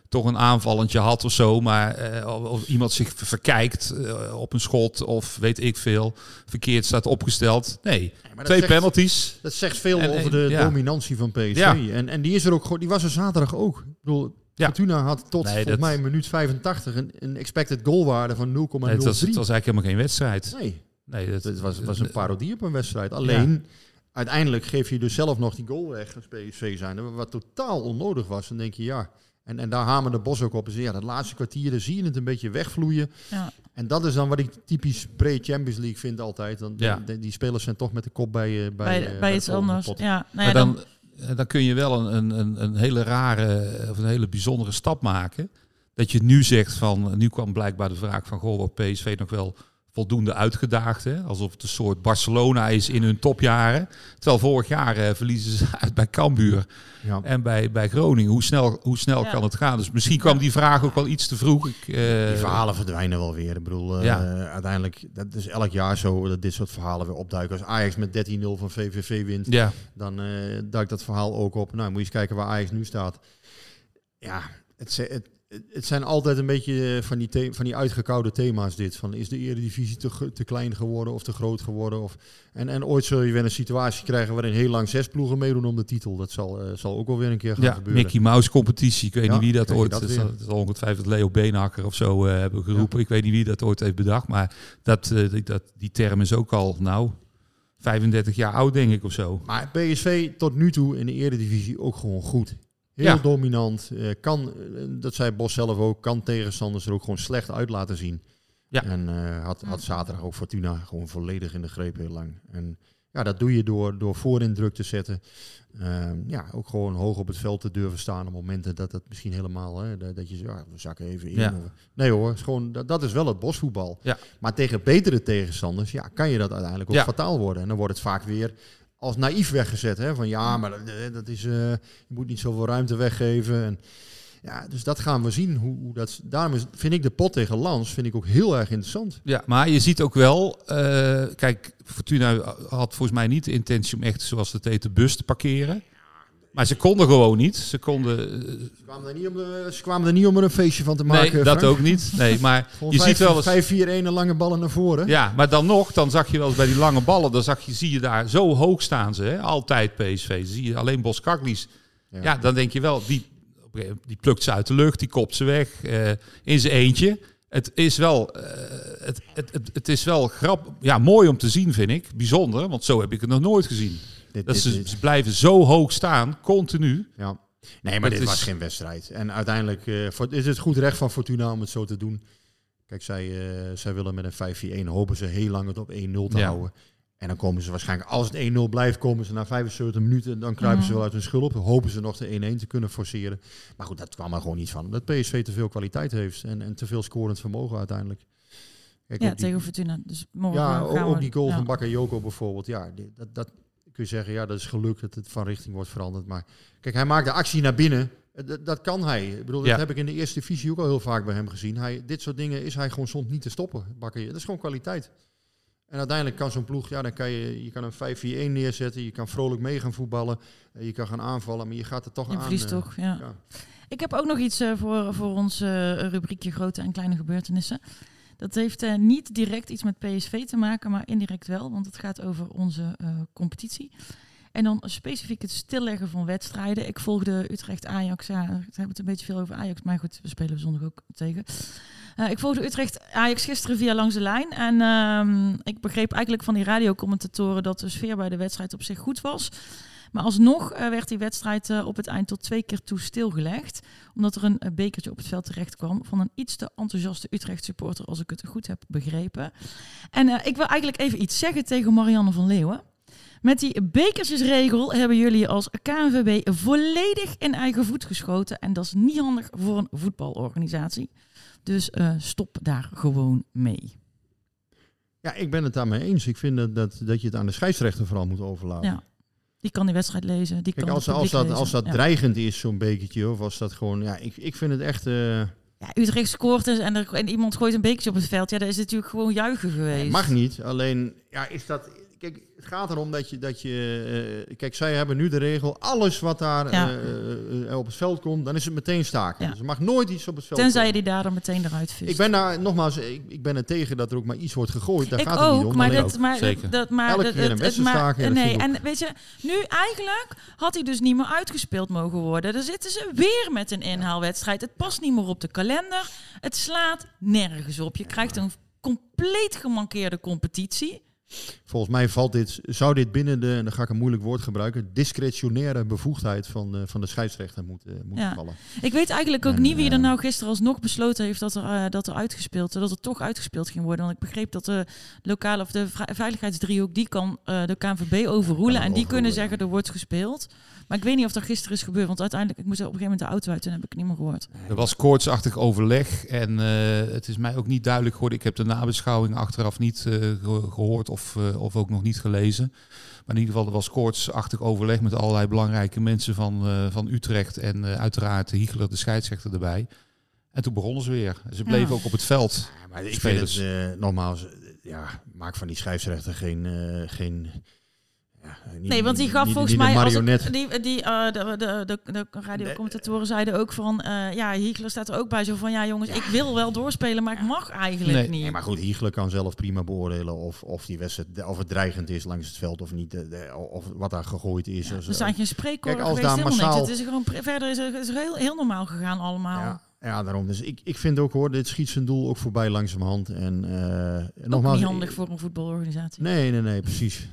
toch een aanvallentje had of zo. Maar eh, of, iemand zich ver- verkijkt eh, op een schot of weet ik veel. Verkeerd staat opgesteld. Nee, twee zegt- penalties. Dat zegt veel En- over de ja. dominantie van PSV. Ja. En, en die is er ook gewoon. Die was er zaterdag ook. Ik bedoel, Ja. Fortuna had tot Nee, volgens dat- mij minuut 85 een, een expected goalwaarde van 0,03. Nee, het, was, het was eigenlijk helemaal geen wedstrijd. Nee, Nee, dat, het was, was een parodie op een wedstrijd. Alleen, uiteindelijk geef je dus zelf nog die goal weg als PSV zijn. Wat totaal onnodig was. Dan denk je, ja... En, en daar hamerde Bos ook op. Is, ja, dat laatste kwartier, dan zie je het een beetje wegvloeien. Ja. En dat is dan wat ik typisch pre-Champions League vind altijd. Dan, Ja. die, die spelers zijn toch met de kop bij, eh, bij, bij, eh, bij de iets anders. pot. Ja, nou Maar ja, dan, dan, eh, dan kun je wel een, een, een, een hele rare of een hele bijzondere stap maken. Dat je nu zegt van, nu kwam blijkbaar de vraag van, goh, wordt PSV nog wel voldoende uitgedaagd. Hè? Alsof het een soort Barcelona is in hun topjaren. Terwijl vorig jaar eh, verliezen ze uit bij Cambuur Ja. en bij, bij Groningen. Hoe snel, hoe snel Ja. kan het gaan? Dus misschien kwam die vraag ook wel iets te vroeg. Ik, eh, Die verhalen verdwijnen wel weer. Ik bedoel, eh, Ja. uiteindelijk, dat is elk jaar zo dat dit soort verhalen weer opduiken. Als Ajax met 13-0 van VVV wint, Ja, dan eh duikt dat verhaal ook op. Nou, moet je eens kijken waar Ajax nu staat. Ja, het, ze- het, het zijn altijd een beetje eh, van die, van die uitgekoude thema's dit. Van is de eredivisie te, te klein geworden of te groot geworden? Of, en, en ooit zul je weer een situatie krijgen waarin heel lang zes ploegen meedoen om de titel. Dat zal, eh, zal ook wel weer een keer gaan ja gebeuren. Mickey Mouse competitie. Ik weet Ja, niet wie dat ooit... dat Dat dat zal ongetwijfeld Leo Beenhakker of zo eh, hebben geroepen. Ik weet niet wie dat ooit heeft bedacht. Maar dat, eh, die, dat, die term is ook al, nou, 35 jaar oud denk ik of zo. Maar PSV tot nu toe in de eredivisie ook gewoon goed. Heel Ja. dominant. eh, kan, eh, dat zei Bos zelf ook, kan tegenstanders er ook gewoon slecht uit laten zien. Ja. En eh, had, had zaterdag ook Fortuna gewoon volledig in de greep heel lang. En ja, dat doe je door, door voorin druk te zetten. Ehm, ja, ook gewoon hoog op het veld te durven staan op momenten dat het misschien helemaal, hè, dat, dat je zegt, ja, we zakken even in. Ja. Of- nee hoor, is gewoon, dat, dat is wel het bosvoetbal. Ja. Maar tegen betere tegenstanders, ja, kan je dat uiteindelijk ook Ja. fataal worden. En dan wordt het vaak weer als naïef weggezet. Hè? Van ja, maar dat, dat is, eh, je moet niet zoveel ruimte weggeven. En, ja, dus dat gaan we zien. Hoe, hoe dat, daarom is, vind ik de pot tegen Lans vind ik ook heel erg interessant. Ja, maar je ziet ook wel, eh, kijk, Fortuna had volgens mij niet de intentie om echt, zoals het heet, de bus te parkeren. Maar ze konden gewoon niet. Ze konden. eh, Ze kwamen er niet om, de- ze kwamen er niet om er een feestje van te maken. nee, dat Frank. ook niet. Nee, maar je ziet wel eens. 5-4-1 en lange ballen naar voren. Ja, maar dan nog, dan zag je wel eens bij die lange ballen, dan zag je, zie je daar zo hoog staan ze, hè? altijd PSV. Zie je alleen Boskaklis. Ja. Ja. dan denk je wel, die, die plukt ze uit de lucht, die kopt ze weg eh, in zijn eentje. Het is wel, eh, het, het, het, het is wel grap, ja, mooi om te zien, vind ik. Bijzonder, want zo heb ik het nog nooit gezien. Dit- Dat dit- ze, dit- ze blijven zo hoog staan, continu. Ja. Nee, maar Het dit is- was geen wedstrijd. En uiteindelijk eh, voor- is het goed recht van Fortuna om het zo te doen. Kijk, zij, eh, zij willen met een 5-4-1 hopen ze heel lang het op 1-0 te Ja. houden. En dan komen ze waarschijnlijk, als het 1-0 blijft, komen ze na 75 minuten. Dan kruipen ze Mhm. wel uit hun schul op. Hopen ze nog de 1-1 te kunnen forceren. Maar goed, dat kwam er gewoon niet van. Omdat PSV te veel kwaliteit heeft en, en te veel scorend vermogen uiteindelijk. Kijk, ja, die- tegen Fortuna. Dus morgen ja, gaan ook, die goal ja. van Bakayoko bijvoorbeeld. Ja, die- dat, dat kun je zeggen, ja, dat is geluk dat het van richting wordt veranderd. Maar kijk, hij maakt de actie naar binnen. Eh, Dat, dat kan hij. Ik bedoel, Ja. dat heb ik in de eerste divisie ook al heel vaak bij hem gezien. Hij, dit soort dingen is hij gewoon soms niet te stoppen. Bakayoko. Dat is gewoon kwaliteit. En uiteindelijk kan zo'n ploeg, ja, dan kan je, je kan een 5-4-1 neerzetten. Je kan vrolijk mee gaan voetballen. eh, Je kan gaan aanvallen, maar je gaat er toch Je aan. verliest eh, toch, ja. ja. Ik heb ook nog iets voor, voor ons rubriekje grote en kleine gebeurtenissen. Dat heeft eh, niet direct iets met PSV te maken, maar indirect wel, want het gaat over onze eh, competitie. En dan specifiek het stilleggen van wedstrijden. Ik volgde Utrecht-Ajax. Ja, we hebben het een beetje veel over Ajax, maar goed, we spelen zondag ook tegen. Eh, ik volgde Utrecht-Ajax gisteren via Langs de Lijn. En ehm, ik begreep eigenlijk van die radiocommentatoren dat de sfeer bij de wedstrijd op zich goed was. Maar alsnog eh, werd die wedstrijd eh, op het eind tot twee keer toe stilgelegd. Omdat er een eh, bekertje op het veld terecht kwam van een iets te enthousiaste Utrecht supporter, als ik het goed heb begrepen. En ik wil eigenlijk even iets zeggen tegen Marianne van Leeuwen. Met die bekertjesregel hebben jullie als KNVB volledig in eigen voet geschoten. En dat is niet handig voor een voetbalorganisatie. Dus stop daar gewoon mee. ja, ik ben het daarmee eens. Ik vind dat, dat, dat je het aan de scheidsrechter vooral moet overlaten. Ja. Die kan die wedstrijd lezen. Die Kijk, kan als, als, dat, als dat Ja. dreigend is, zo'n bekertje, of als dat gewoon... Ja, ik, ik vind het echt... eh, Ja, Utrecht scoort dus en, er, en iemand gooit een bekertje op het veld. Ja, dat is natuurlijk gewoon juichen geweest. mag niet. Alleen, ja, is dat... kijk, het gaat erom dat je, dat je eh, kijk, zij hebben nu de regel, alles wat daar Ja. eh, eh, op het veld komt, dan is het meteen staken. Ja. Dus er mag nooit iets op het veld Tenzij je die daar dan meteen eruit vist. Ik ben daar, nogmaals, ik, ik ben er tegen dat er ook maar iets wordt gegooid. Daar ik gaat het niet ook, om. maar dat, maar Zeker. dat, maar Elke dat- keer een wedstrijd nee, en weet je, nu eigenlijk had hij dus niet meer uitgespeeld mogen worden. Dan zitten ze weer met een inhaalwedstrijd. Het past niet meer op de kalender. Het slaat nergens op. Je krijgt een compleet gemankeerde competitie. Volgens mij valt dit, zou dit binnen de, en dan ga ik een moeilijk woord gebruiken, discretionaire bevoegdheid van de, van de scheidsrechter moeten, moeten Ja. vallen. Ik weet eigenlijk ook En, niet wie er eh, nou gisteren alsnog besloten heeft dat er, eh, dat er uitgespeeld, dat er toch uitgespeeld ging worden. Want ik begreep dat de lokale of de veiligheidsdriehoek die kan eh, de KNVB overroelen en die kunnen zeggen er wordt gespeeld. Maar ik weet niet of dat gisteren is gebeurd, want uiteindelijk ik moest op een gegeven moment de auto uit en heb ik het niet meer gehoord. Er was koortsachtig overleg en eh, het is mij ook niet duidelijk geworden. Ik heb de nabeschouwing achteraf niet eh, ge- gehoord of, eh, of ook nog niet gelezen. Maar in ieder geval, er was koortsachtig overleg met allerlei belangrijke mensen van, eh, van Utrecht en eh, uiteraard Hiegler, de scheidsrechter, erbij. En toen begonnen ze weer. Ze bleven Ja. ook op het veld. Ja, maar ik Spelers. vind het, eh, nogmaals, ja, maak van die scheidsrechter geen... eh, geen ja, niet- Nee, want die gaf niet- volgens niet mij als marionet. het, die, die eh, de, de, de, de radiocommentatoren zeiden ook van eh, ja, Hiegler staat er ook bij zo van ja jongens, ik wil wel doorspelen, maar ik mag eigenlijk Nee. niet. Nee, maar goed, Hiegler kan zelf prima beoordelen of, of die wedstrijd of het dreigend is langs het veld of niet, eh, de- of wat daar gegooid is. Ja, er zijn geen spreekkoren Kijk, als geweest, daar helemaal massaal- niks. Het is gewoon verder is het is heel, heel normaal gegaan allemaal. ja, ja, daarom. Dus ik, ik vind ook hoor, dit schiet zijn doel ook voorbij langzamerhand. En eh Ook nogmaals, niet handig voor een voetbalorganisatie. Nee, nee, nee, precies.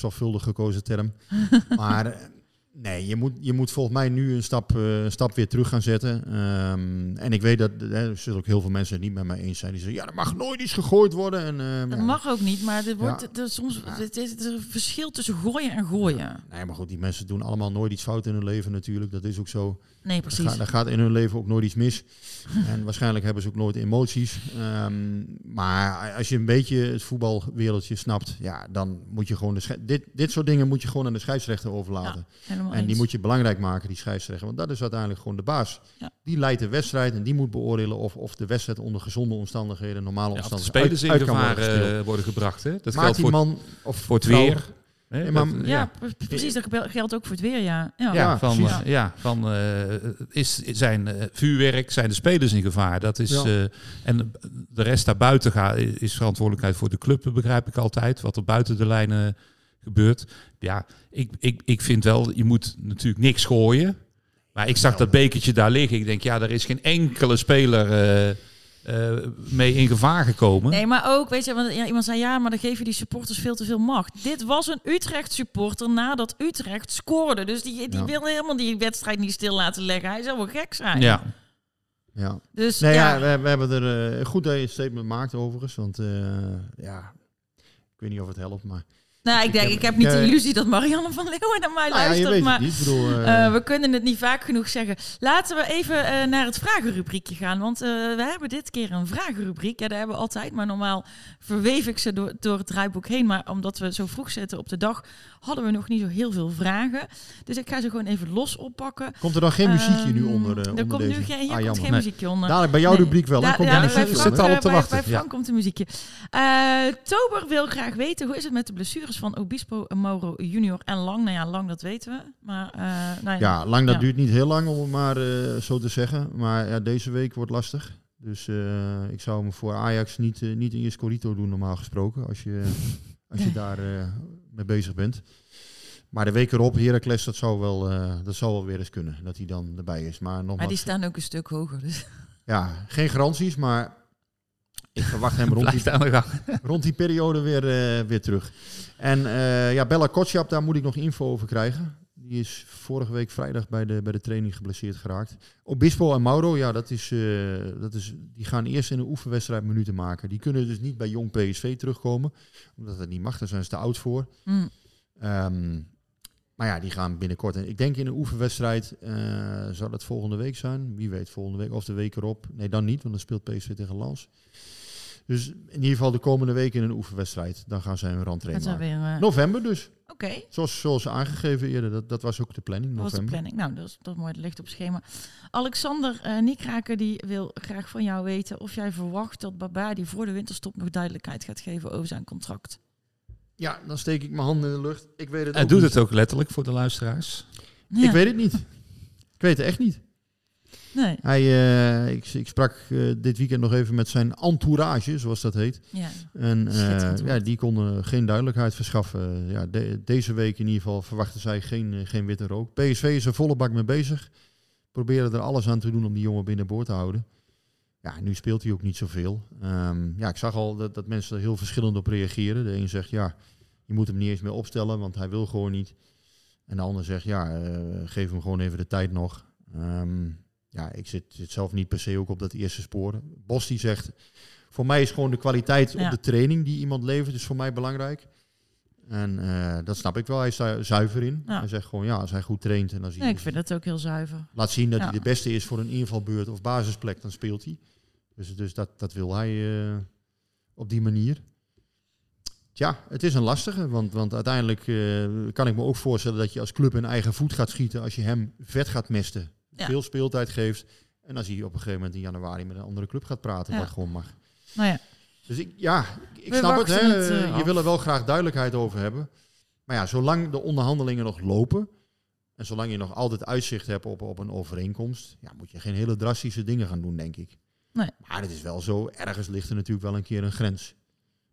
Zorgvuldig gekozen term. maar nee, je moet, je moet volgens mij nu een stap, eh, stap weer terug gaan zetten. Ehm, en ik weet dat eh, er zullen ook heel veel mensen het niet met mij eens zijn. Die zeggen, ja, er mag nooit iets gegooid worden. En, ehm, Dat ja. mag ook niet, maar er wordt Ja. er soms het is, is een verschil tussen gooien en gooien. Nee, maar goed, die mensen doen allemaal nooit iets fout in hun leven natuurlijk. Dat is ook zo. Nee, Er precies. gaat, er gaat in hun leven ook nooit iets mis. en waarschijnlijk hebben ze ook nooit emoties. Ehm, maar als je een beetje het voetbalwereldje snapt, ja, dan moet je gewoon de dit, dit soort dingen moet je gewoon aan de scheidsrechter overlaten. Helemaal en die eens. moet je belangrijk maken, die scheidsrechter. Want dat is uiteindelijk gewoon de baas. Ja. Die leidt de wedstrijd en die moet beoordelen of, of de wedstrijd onder gezonde omstandigheden, normale Ja, of de omstandigheden, spelers in uit, kan gevaar worden eh, worden gebracht. Hè? Dat Maakt geldt die voor, man of voor het vrouw- weer. Maar- ja, pre- precies. Dat geldt ook voor het weer, ja. Ja, Ja, Ja, van, eh, ja, van eh, is, zijn vuurwerk, zijn de spelers in gevaar. Dat is, Ja. eh, en de rest daarbuiten gaat, is verantwoordelijkheid voor de club, begrijp ik altijd. Wat er buiten de lijnen gebeurt. Ja, ik, ik, ik vind wel, je moet natuurlijk niks gooien. Maar ik zag dat bekertje daar liggen. Ik denk, ja, er is geen enkele speler eh, eh, mee in gevaar gekomen. Nee, maar ook, weet je, want ja, iemand zei ja, maar dan geef je die supporters veel te veel macht. Dit was een Utrecht supporter nadat Utrecht scoorde. Dus die, die Ja. wil helemaal die wedstrijd niet stil laten leggen. Hij zou wel gek zijn. Ja, Ja. Dus Nee, ja, ja, we, we hebben er eh, goed dat je een statement maakt overigens. Want eh, ja, ik weet niet of het helpt, maar... nou, ik ik denk, heb- ik heb niet de illusie dat Marianne van Leeuwen naar mij Nou luistert. maar niet. Bedoel, eh, Eh, we kunnen het niet vaak genoeg zeggen. Laten we even eh, naar het vragenrubriekje gaan. Want we hebben dit keer een vragenrubriek. Ja, dat hebben we altijd. Maar normaal verweef ik ze door, door het draaiboek heen. Maar omdat we zo vroeg zitten op de dag, hadden we nog niet zo heel veel vragen. Dus ik ga ze gewoon even los oppakken. komt er dan geen muziekje nu Ehm, onder, eh, Er onder komt deze? nu geen, hier Ah, komt geen Nee. muziekje onder. Dadelijk bij jouw Nee. rubriek wel. hè? Da- Komt ja, er bij muziekje Frank, onder. zit al op te bij- wachten. Bij Frank Ja. komt een muziekje. Eh, Tober wil graag weten, hoe is het met de blessures van Obispo, Mauro junior en Lang? Nou ja, Lang dat weten we. Maar, eh, nou Ja, lang dat Ja. duurt niet heel lang om het maar eh, zo te zeggen. Maar ja, deze week wordt lastig. Dus ik zou me voor Ajax niet, niet in je scorito doen normaal gesproken. Als je, als je daar mee bezig bent. Maar de week erop, Heracles, dat zou, wel, eh, dat zou wel weer eens kunnen. Dat hij dan erbij is. Maar nogmaals, Maar die staan ook een stuk hoger. Dus. ja, geen garanties, maar ik verwacht hem rond die, rond die periode weer, eh, weer terug. En eh, ja, Bella Kotschap, daar moet ik nog info over krijgen. Die is vorige week vrijdag bij de, bij de training geblesseerd geraakt. Obispo en Mauro, ja, dat is, eh, dat is, die gaan eerst in een oefenwedstrijd minuten maken. Die kunnen dus niet bij jong PSV terugkomen, omdat dat niet mag. Daar zijn ze te oud voor. Mm. Ehm, maar ja, die gaan binnenkort. En ik denk in een oefenwedstrijd, eh zou dat volgende week zijn? Wie weet, volgende week of de week erop. Nee, dan niet, want dan speelt PSV tegen Lans. Dus in ieder geval de komende week in een oefenwedstrijd. Dan gaan zij randtraining is maken. alweer... eh, November dus. Oké, Zoals, zoals aangegeven eerder. Dat, dat was ook de planning, dat was de november. planning. Nou, dat is, dat mooi, dat ligt op het schema. Alexander eh Niekraker die wil graag van jou weten of jij verwacht dat Baba die voor de winterstop nog duidelijkheid gaat geven over zijn contract. Ja, dan steek ik mijn handen in de lucht. Ik weet het En ook doet niet. het ook letterlijk voor de luisteraars. Ja. Ik weet het niet. Ik weet het echt niet. Nee. Hij, eh, ik, ik sprak eh, dit weekend nog even met zijn entourage, zoals dat heet. Ja. En eh, ja, die konden geen duidelijkheid verschaffen. Ja, de- deze week in ieder geval verwachten zij geen, geen witte rook. PSV is er volle bak mee bezig. Proberen er alles aan te doen om die jongen binnenboord te houden. Ja, nu speelt hij ook niet zoveel. Ehm, ja, ik zag al dat, dat mensen er heel verschillend op reageren. De een zegt, ja, je moet hem niet eens meer opstellen, want hij wil gewoon niet. En de ander zegt, ja, geef hem gewoon even de tijd nog. Ehm, ja, ik zit, zit zelf niet per se ook op dat eerste spoor. Bos die zegt, voor mij is gewoon de kwaliteit Ja. op de training die iemand levert, is voor mij belangrijk. En eh, dat snap ik wel, hij is daar zuiver in. Ja. Hij zegt gewoon, ja, als hij goed traint en als hij Nee, ik vind dat ook heel zuiver. laat zien dat Ja. hij de beste is voor een invalbeurt of basisplek, dan speelt hij. Dus, dus dat, dat wil hij eh, op die manier. Tja, het is een lastige, want, want uiteindelijk eh, kan ik me ook voorstellen dat je als club in eigen voet gaat schieten als je hem vet gaat mesten. Ja. Veel speeltijd geeft en als hij op een gegeven moment in januari met een andere club gaat praten, Ja. wat gewoon mag. Nou ja, Dus ik, ja, ik We snap het. Hè. het, eh, je wil er wel graag duidelijkheid over hebben. Maar ja, zolang de onderhandelingen nog lopen... en zolang je nog altijd uitzicht hebt op, op een overeenkomst... Ja, moet je geen hele drastische dingen gaan doen, denk ik. Nee. Maar het is wel zo, ergens ligt er natuurlijk wel een keer een grens.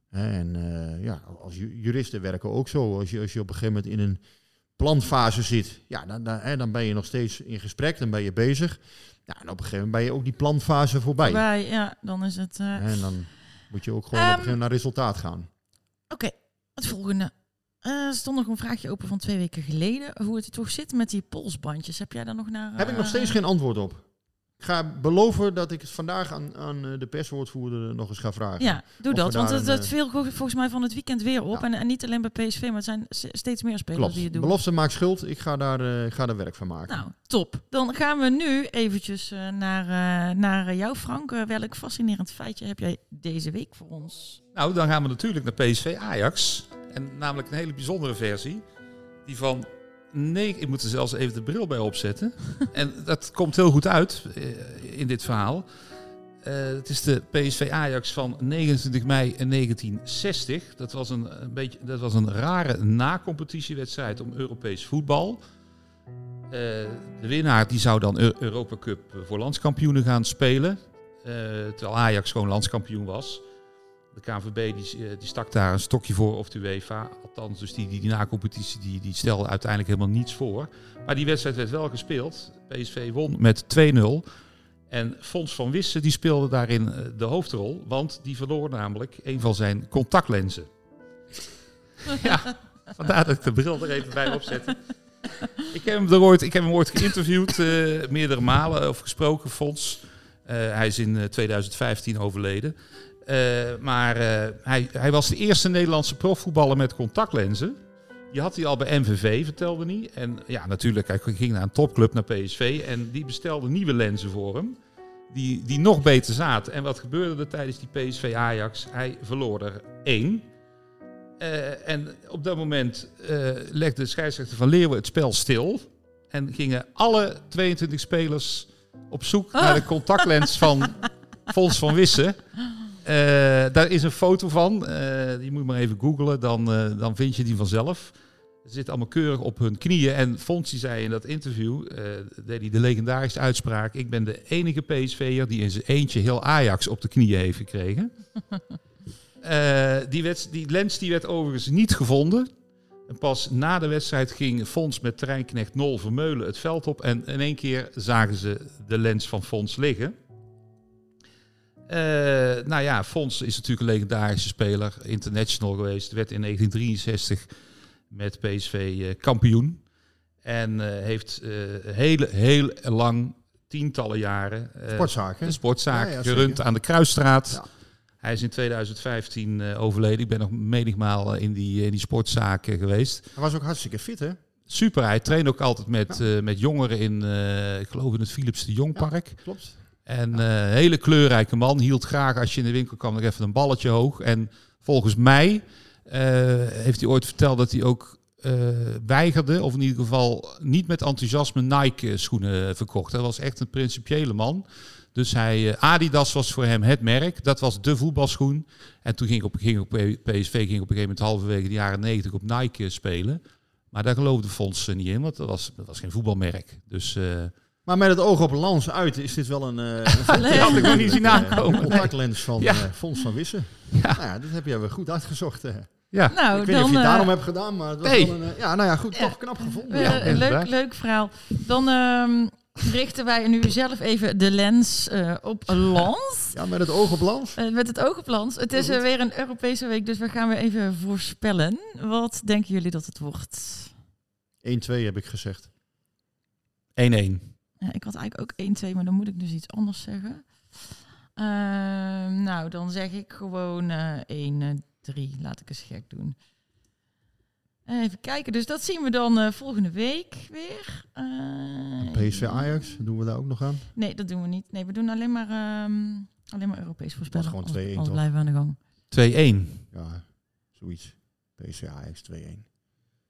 En eh, ja, als ju- juristen werken ook zo. Als je, als je op een gegeven moment in een planfase zit... ja, dan, dan, hè, dan ben je nog steeds in gesprek, dan ben je bezig... Ja, en op een gegeven moment ben je ook die planfase voorbij. Wij, ja, dan is het... eh, En dan moet je ook gewoon op een Ehm, gegeven naar resultaat gaan. Oké, het volgende. Eh, er stond nog een vraagje open van twee weken geleden. Hoe het toch zit met die polsbandjes. Heb jij daar nog naar... Heb ik nog eh, steeds geen antwoord op. Ik ga beloven dat ik het vandaag aan, aan eh, de perswoordvoerder nog eens ga vragen. Ja, doe dat. Want het eh, viel volgens mij van het weekend weer op. Ja. En, en niet alleen bij PSV, maar het zijn steeds meer spelers Klopt. die het doen. Belofte maakt schuld. Ik ga daar, eh, ik ga daar werk van maken. Nou, top. Dan gaan we nu eventjes eh, naar, eh, naar jou, Frank. Eh, welk fascinerend feitje heb jij deze week voor ons? Nou, dan gaan we natuurlijk naar PSV Ajax. En namelijk een hele bijzondere versie. Die van... Nee, ik moet er zelfs even de bril bij opzetten. en dat komt heel goed uit eh, in dit verhaal. Eh, het is de PSV Ajax van 29 mei 1960. Dat was een, een, beetje, dat was een rare na-competitiewedstrijd om Europees voetbal. Eh, de winnaar die zou dan Eu- Europa Cup voor landskampioenen gaan spelen. Terwijl Ajax gewoon landskampioen was. De KNVB die, eh, die stak daar een stokje voor of de UEFA. Althans, dus die, die, die na-competitie die, die stelde uiteindelijk helemaal niets voor. Maar die wedstrijd werd wel gespeeld. PSV won met 2-0. En Fons van Wissen die speelde daarin eh, de hoofdrol. Want die verloor namelijk een van zijn contactlenzen. ja, vandaar dat ik de bril er even bij opzette. Ik heb hem, er ooit, ik heb hem ooit geïnterviewd, eh, meerdere malen of gesproken, Fons. Hij is in eh, 2015 overleden. Eh, maar eh, hij, hij was de eerste Nederlandse profvoetballer met contactlenzen. Die had hij al bij MVV, vertelde hij. En ja, natuurlijk, hij ging naar een topclub, naar PSV. En die bestelde nieuwe lenzen voor hem. Die, die nog beter zaten. En wat gebeurde er tijdens die PSV Ajax? Hij verloor er één. Eh, en op dat moment legde de scheidsrechter van Leeuwen het spel stil. En gingen alle 22 spelers op zoek naar de contactlens van Fons van Wissen. Eh, daar is een foto van. Eh, die moet je maar even googlen, dan, eh, dan vind je die vanzelf. Ze zitten allemaal keurig op hun knieën. En Fons die zei in dat interview, deed hij de legendarische uitspraak... ik ben de enige PSV'er die in zijn eentje heel Ajax op de knieën heeft gekregen. Die, die lens die werd overigens niet gevonden. En pas na de wedstrijd ging Fons met terreinknecht Nol Vermeulen het veld op. En in één keer zagen ze de lens van Fons liggen. Eh, nou ja, Fons is natuurlijk een legendarische speler. International geweest. Werd in 1963 met PSV eh, kampioen. En eh, heeft heel, heel lang, tientallen jaren... Sportzaak, hè? Een sportzaak Ja, ja, gerund aan de Kruisstraat. Ja. Hij is in 2015 eh, overleden. Ik ben nog menigmaal in die, in die sportzaak eh, geweest. Hij was ook hartstikke fit, hè? Super, hij traint ook altijd met, met jongeren in, ik geloof in het Philips de Jongpark. Klopt. En eh hele kleurrijke man. Hield graag als je in de winkel kwam nog even een balletje hoog. En volgens mij eh, heeft hij ooit verteld dat hij ook eh, weigerde, of in ieder geval niet met enthousiasme Nike schoenen verkocht. Hij was echt een principiële man. Dus hij, Adidas was voor hem het merk. Dat was de voetbalschoen. En toen ging op, ging op PSV ging op een gegeven moment halverwege de jaren 90 op Nike spelen. Maar daar geloofde Fons niet in, want dat was, dat was geen voetbalmerk. Dus Maar met het oog op Lans uit is dit wel een, eh een Nee. had ik nog niet zien eh, aankomen. contactlens van Ja. eh, Fons van Wissen. Ja. Nou ja, dat heb je weer goed uitgezocht. ja, Nou, ik weet niet dan, of je het daarom hebt gedaan, maar het was nee. wel een... ja, nou ja, goed, toch knap gevonden. Ja, leuk, leuk verhaal. Dan ehm, richten wij nu zelf even de lens eh, op Lans. Ja, met het oog op Lans. Met het oog op Lans. Het is weer een Europese week, dus we gaan weer even voorspellen. Wat denken jullie dat het wordt? 1-2 heb ik gezegd. 1-1. Ja, ik had eigenlijk ook 1-2, maar dan moet ik dus iets anders zeggen. Ehm, nou, dan zeg ik gewoon eh 1-3. Laat ik eens gek doen. Even kijken, dus dat zien we dan eh, volgende week weer. Eh, PSV Ajax, doen we daar ook nog aan? Nee, dat doen we niet. Nee, we doen alleen maar, ehm, alleen maar Europees voorspellen. gewoon Anders- 2-1 anders toch? blijven we aan de gang. 2-1. Ja, zoiets. PSV Ajax 2-1.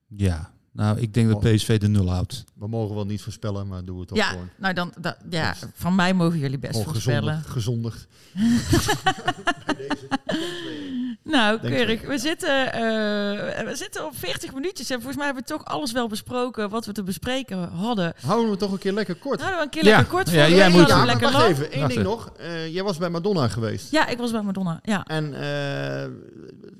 Ja, nou ik denk dat. PSV de nul houdt. We mogen wel niet voorspellen, maar doen we het toch Ja, gewoon. nou dan, da- ja, van mij mogen jullie best voorspellen. gezondigd. gezondigd. Bij deze. Nou, Denk keurig. We zitten, eh, we zitten op 40 minuutjes. En volgens mij hebben we toch alles wel besproken wat we te bespreken hadden. Houden we toch een keer lekker kort. Nou, dan een keer Ja. lekker kort. Ja, jij moet- we lekker wacht lang. even. Eén Wacht ding nog. Eh, jij was bij Madonna geweest. Ja, ik was bij Madonna. Ja. En eh,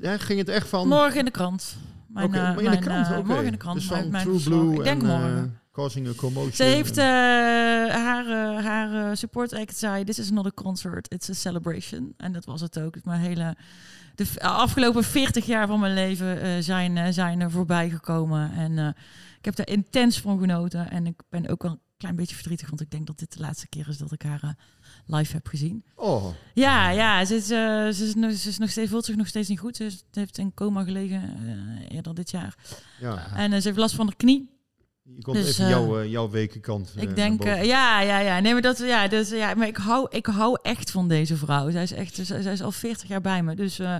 ja, ging het echt van... Morgen in de krant. Mijn, eh, maar in de krant, eh, oké. Morgen in de krant. Dus mijn- van mijn True. Blue Ik denk en, eh, morgen. Causing a Commotion. Ze heeft haar, haar support act zei: This is not a concert, it's a celebration. En dat was het ook. Mijn hele, de afgelopen 40 jaar van mijn leven zijn, zijn er voorbij gekomen. En ik heb daar intens van genoten. En ik ben ook wel een klein beetje verdrietig, want ik denk dat dit de laatste keer is dat ik haar live heb gezien. Oh, Ja, ja ze, is, eh, ze, is, nog- ze is nog steeds, voelt zich nog steeds niet goed. Ze heeft in coma gelegen eh, eerder dit jaar. ja. En eh, ze heeft last van de knie. Je komt Dus, even jouw, eh, jouw wekenkant Ik denk, boven. eh, ja, ja, ja. Nee, maar dat, ja, dus, ja, maar ik hou, ik hou echt van deze vrouw. Zij is echt, zij, zij is al 40 jaar bij me. Dus eh,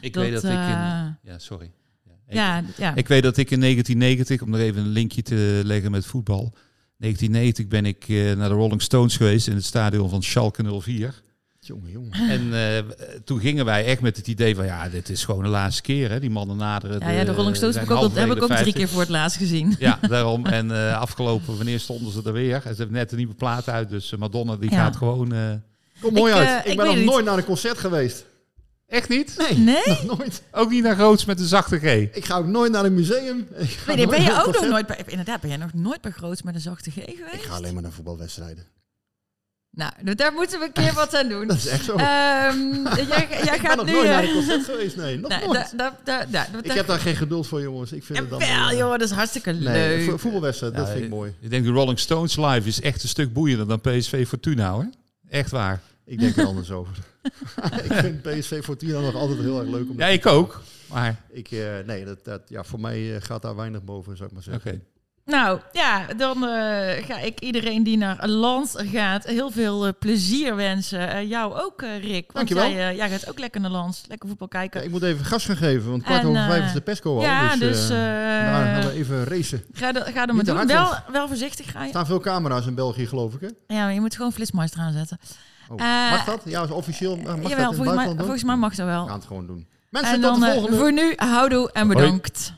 Ik dat, weet dat ik in... Ja, sorry. Ja, ik- ja, ja. Ik weet dat ik in 1990, om er even een linkje te leggen met voetbal. 1990 ben ik eh, naar de Rolling Stones geweest in het stadion van Schalke 04. Jongen, jongen. En eh, toen gingen wij echt met het idee van ja, dit is gewoon de laatste keer. Hè? Die mannen naderen. ja, ja, de Rolling Stones heb ik ook, al- heb ik ook drie de keer voor het laatst gezien. 50. Ja, daarom. En eh, afgelopen, wanneer stonden ze er weer? En ze hebben net een nieuwe plaat uit, dus Madonna die Ja. gaat gewoon... eh, Kom mooi Ik, uit. ik ik ben nog nooit naar een concert geweest. Echt niet? Nee, Nee? nog nooit. Ook niet naar Groots met een zachte G. Ik ga ook nooit naar een museum. Ik ga Ben je, nooit ben je naar een ook nog nooit bij, inderdaad, ben jij nog nooit bij Groots met een zachte G geweest? Ik ga alleen maar naar voetbalwedstrijden. Nou, daar moeten we een keer wat aan doen. Dat is echt zo. Ehm, jij, jij ik ben gaat nog nu... nooit eh, naar een concert geweest. Nee, nog nou, nooit. da- da- da- da- da- ik heb daar geen geduld voor, jongens. Ik vind het dan... Jawel, eh, joh, dat is hartstikke Nee, leuk. vo- voetbalwedstrijd, dat vind ik mooi. Ik denk de Rolling Stones live is echt een stuk boeiender dan PSV Fortuna hoor. Echt waar. Ik denk er anders over. ik vind PSV Fortuna nog altijd heel erg leuk. Om Ja, ik ook. Maar Ik, eh, nee, dat, dat, ja, voor mij eh, gaat daar weinig boven, zou ik maar oké. zeggen. Nou, ja, dan eh, ga ik iedereen die naar Lans gaat heel veel plezier wensen. Eh, jou ook, eh, Rick. Want Dankjewel. jij, eh, jij gaat ook lekker naar Lans. Lekker voetbal kijken. Ja, ik moet even gas gaan geven, want kwart over vijf is de Pesco al. ja, dus, dus, daar gaan we even racen. Ga, er- ga er maar doen. Wel, wel voorzichtig ga Er je. staan veel camera's in België, geloof ik, hè? Ja, maar je moet gewoon Flitsmeister aanzetten. Oh, Eh, mag dat? Ja, is officieel. Mag dat in volgens mij, volgens mij mag dat We wel. gaan het gewoon doen. Mensen, En tot dan de eh, volgende. voor nu, houdoe en Hoi. bedankt.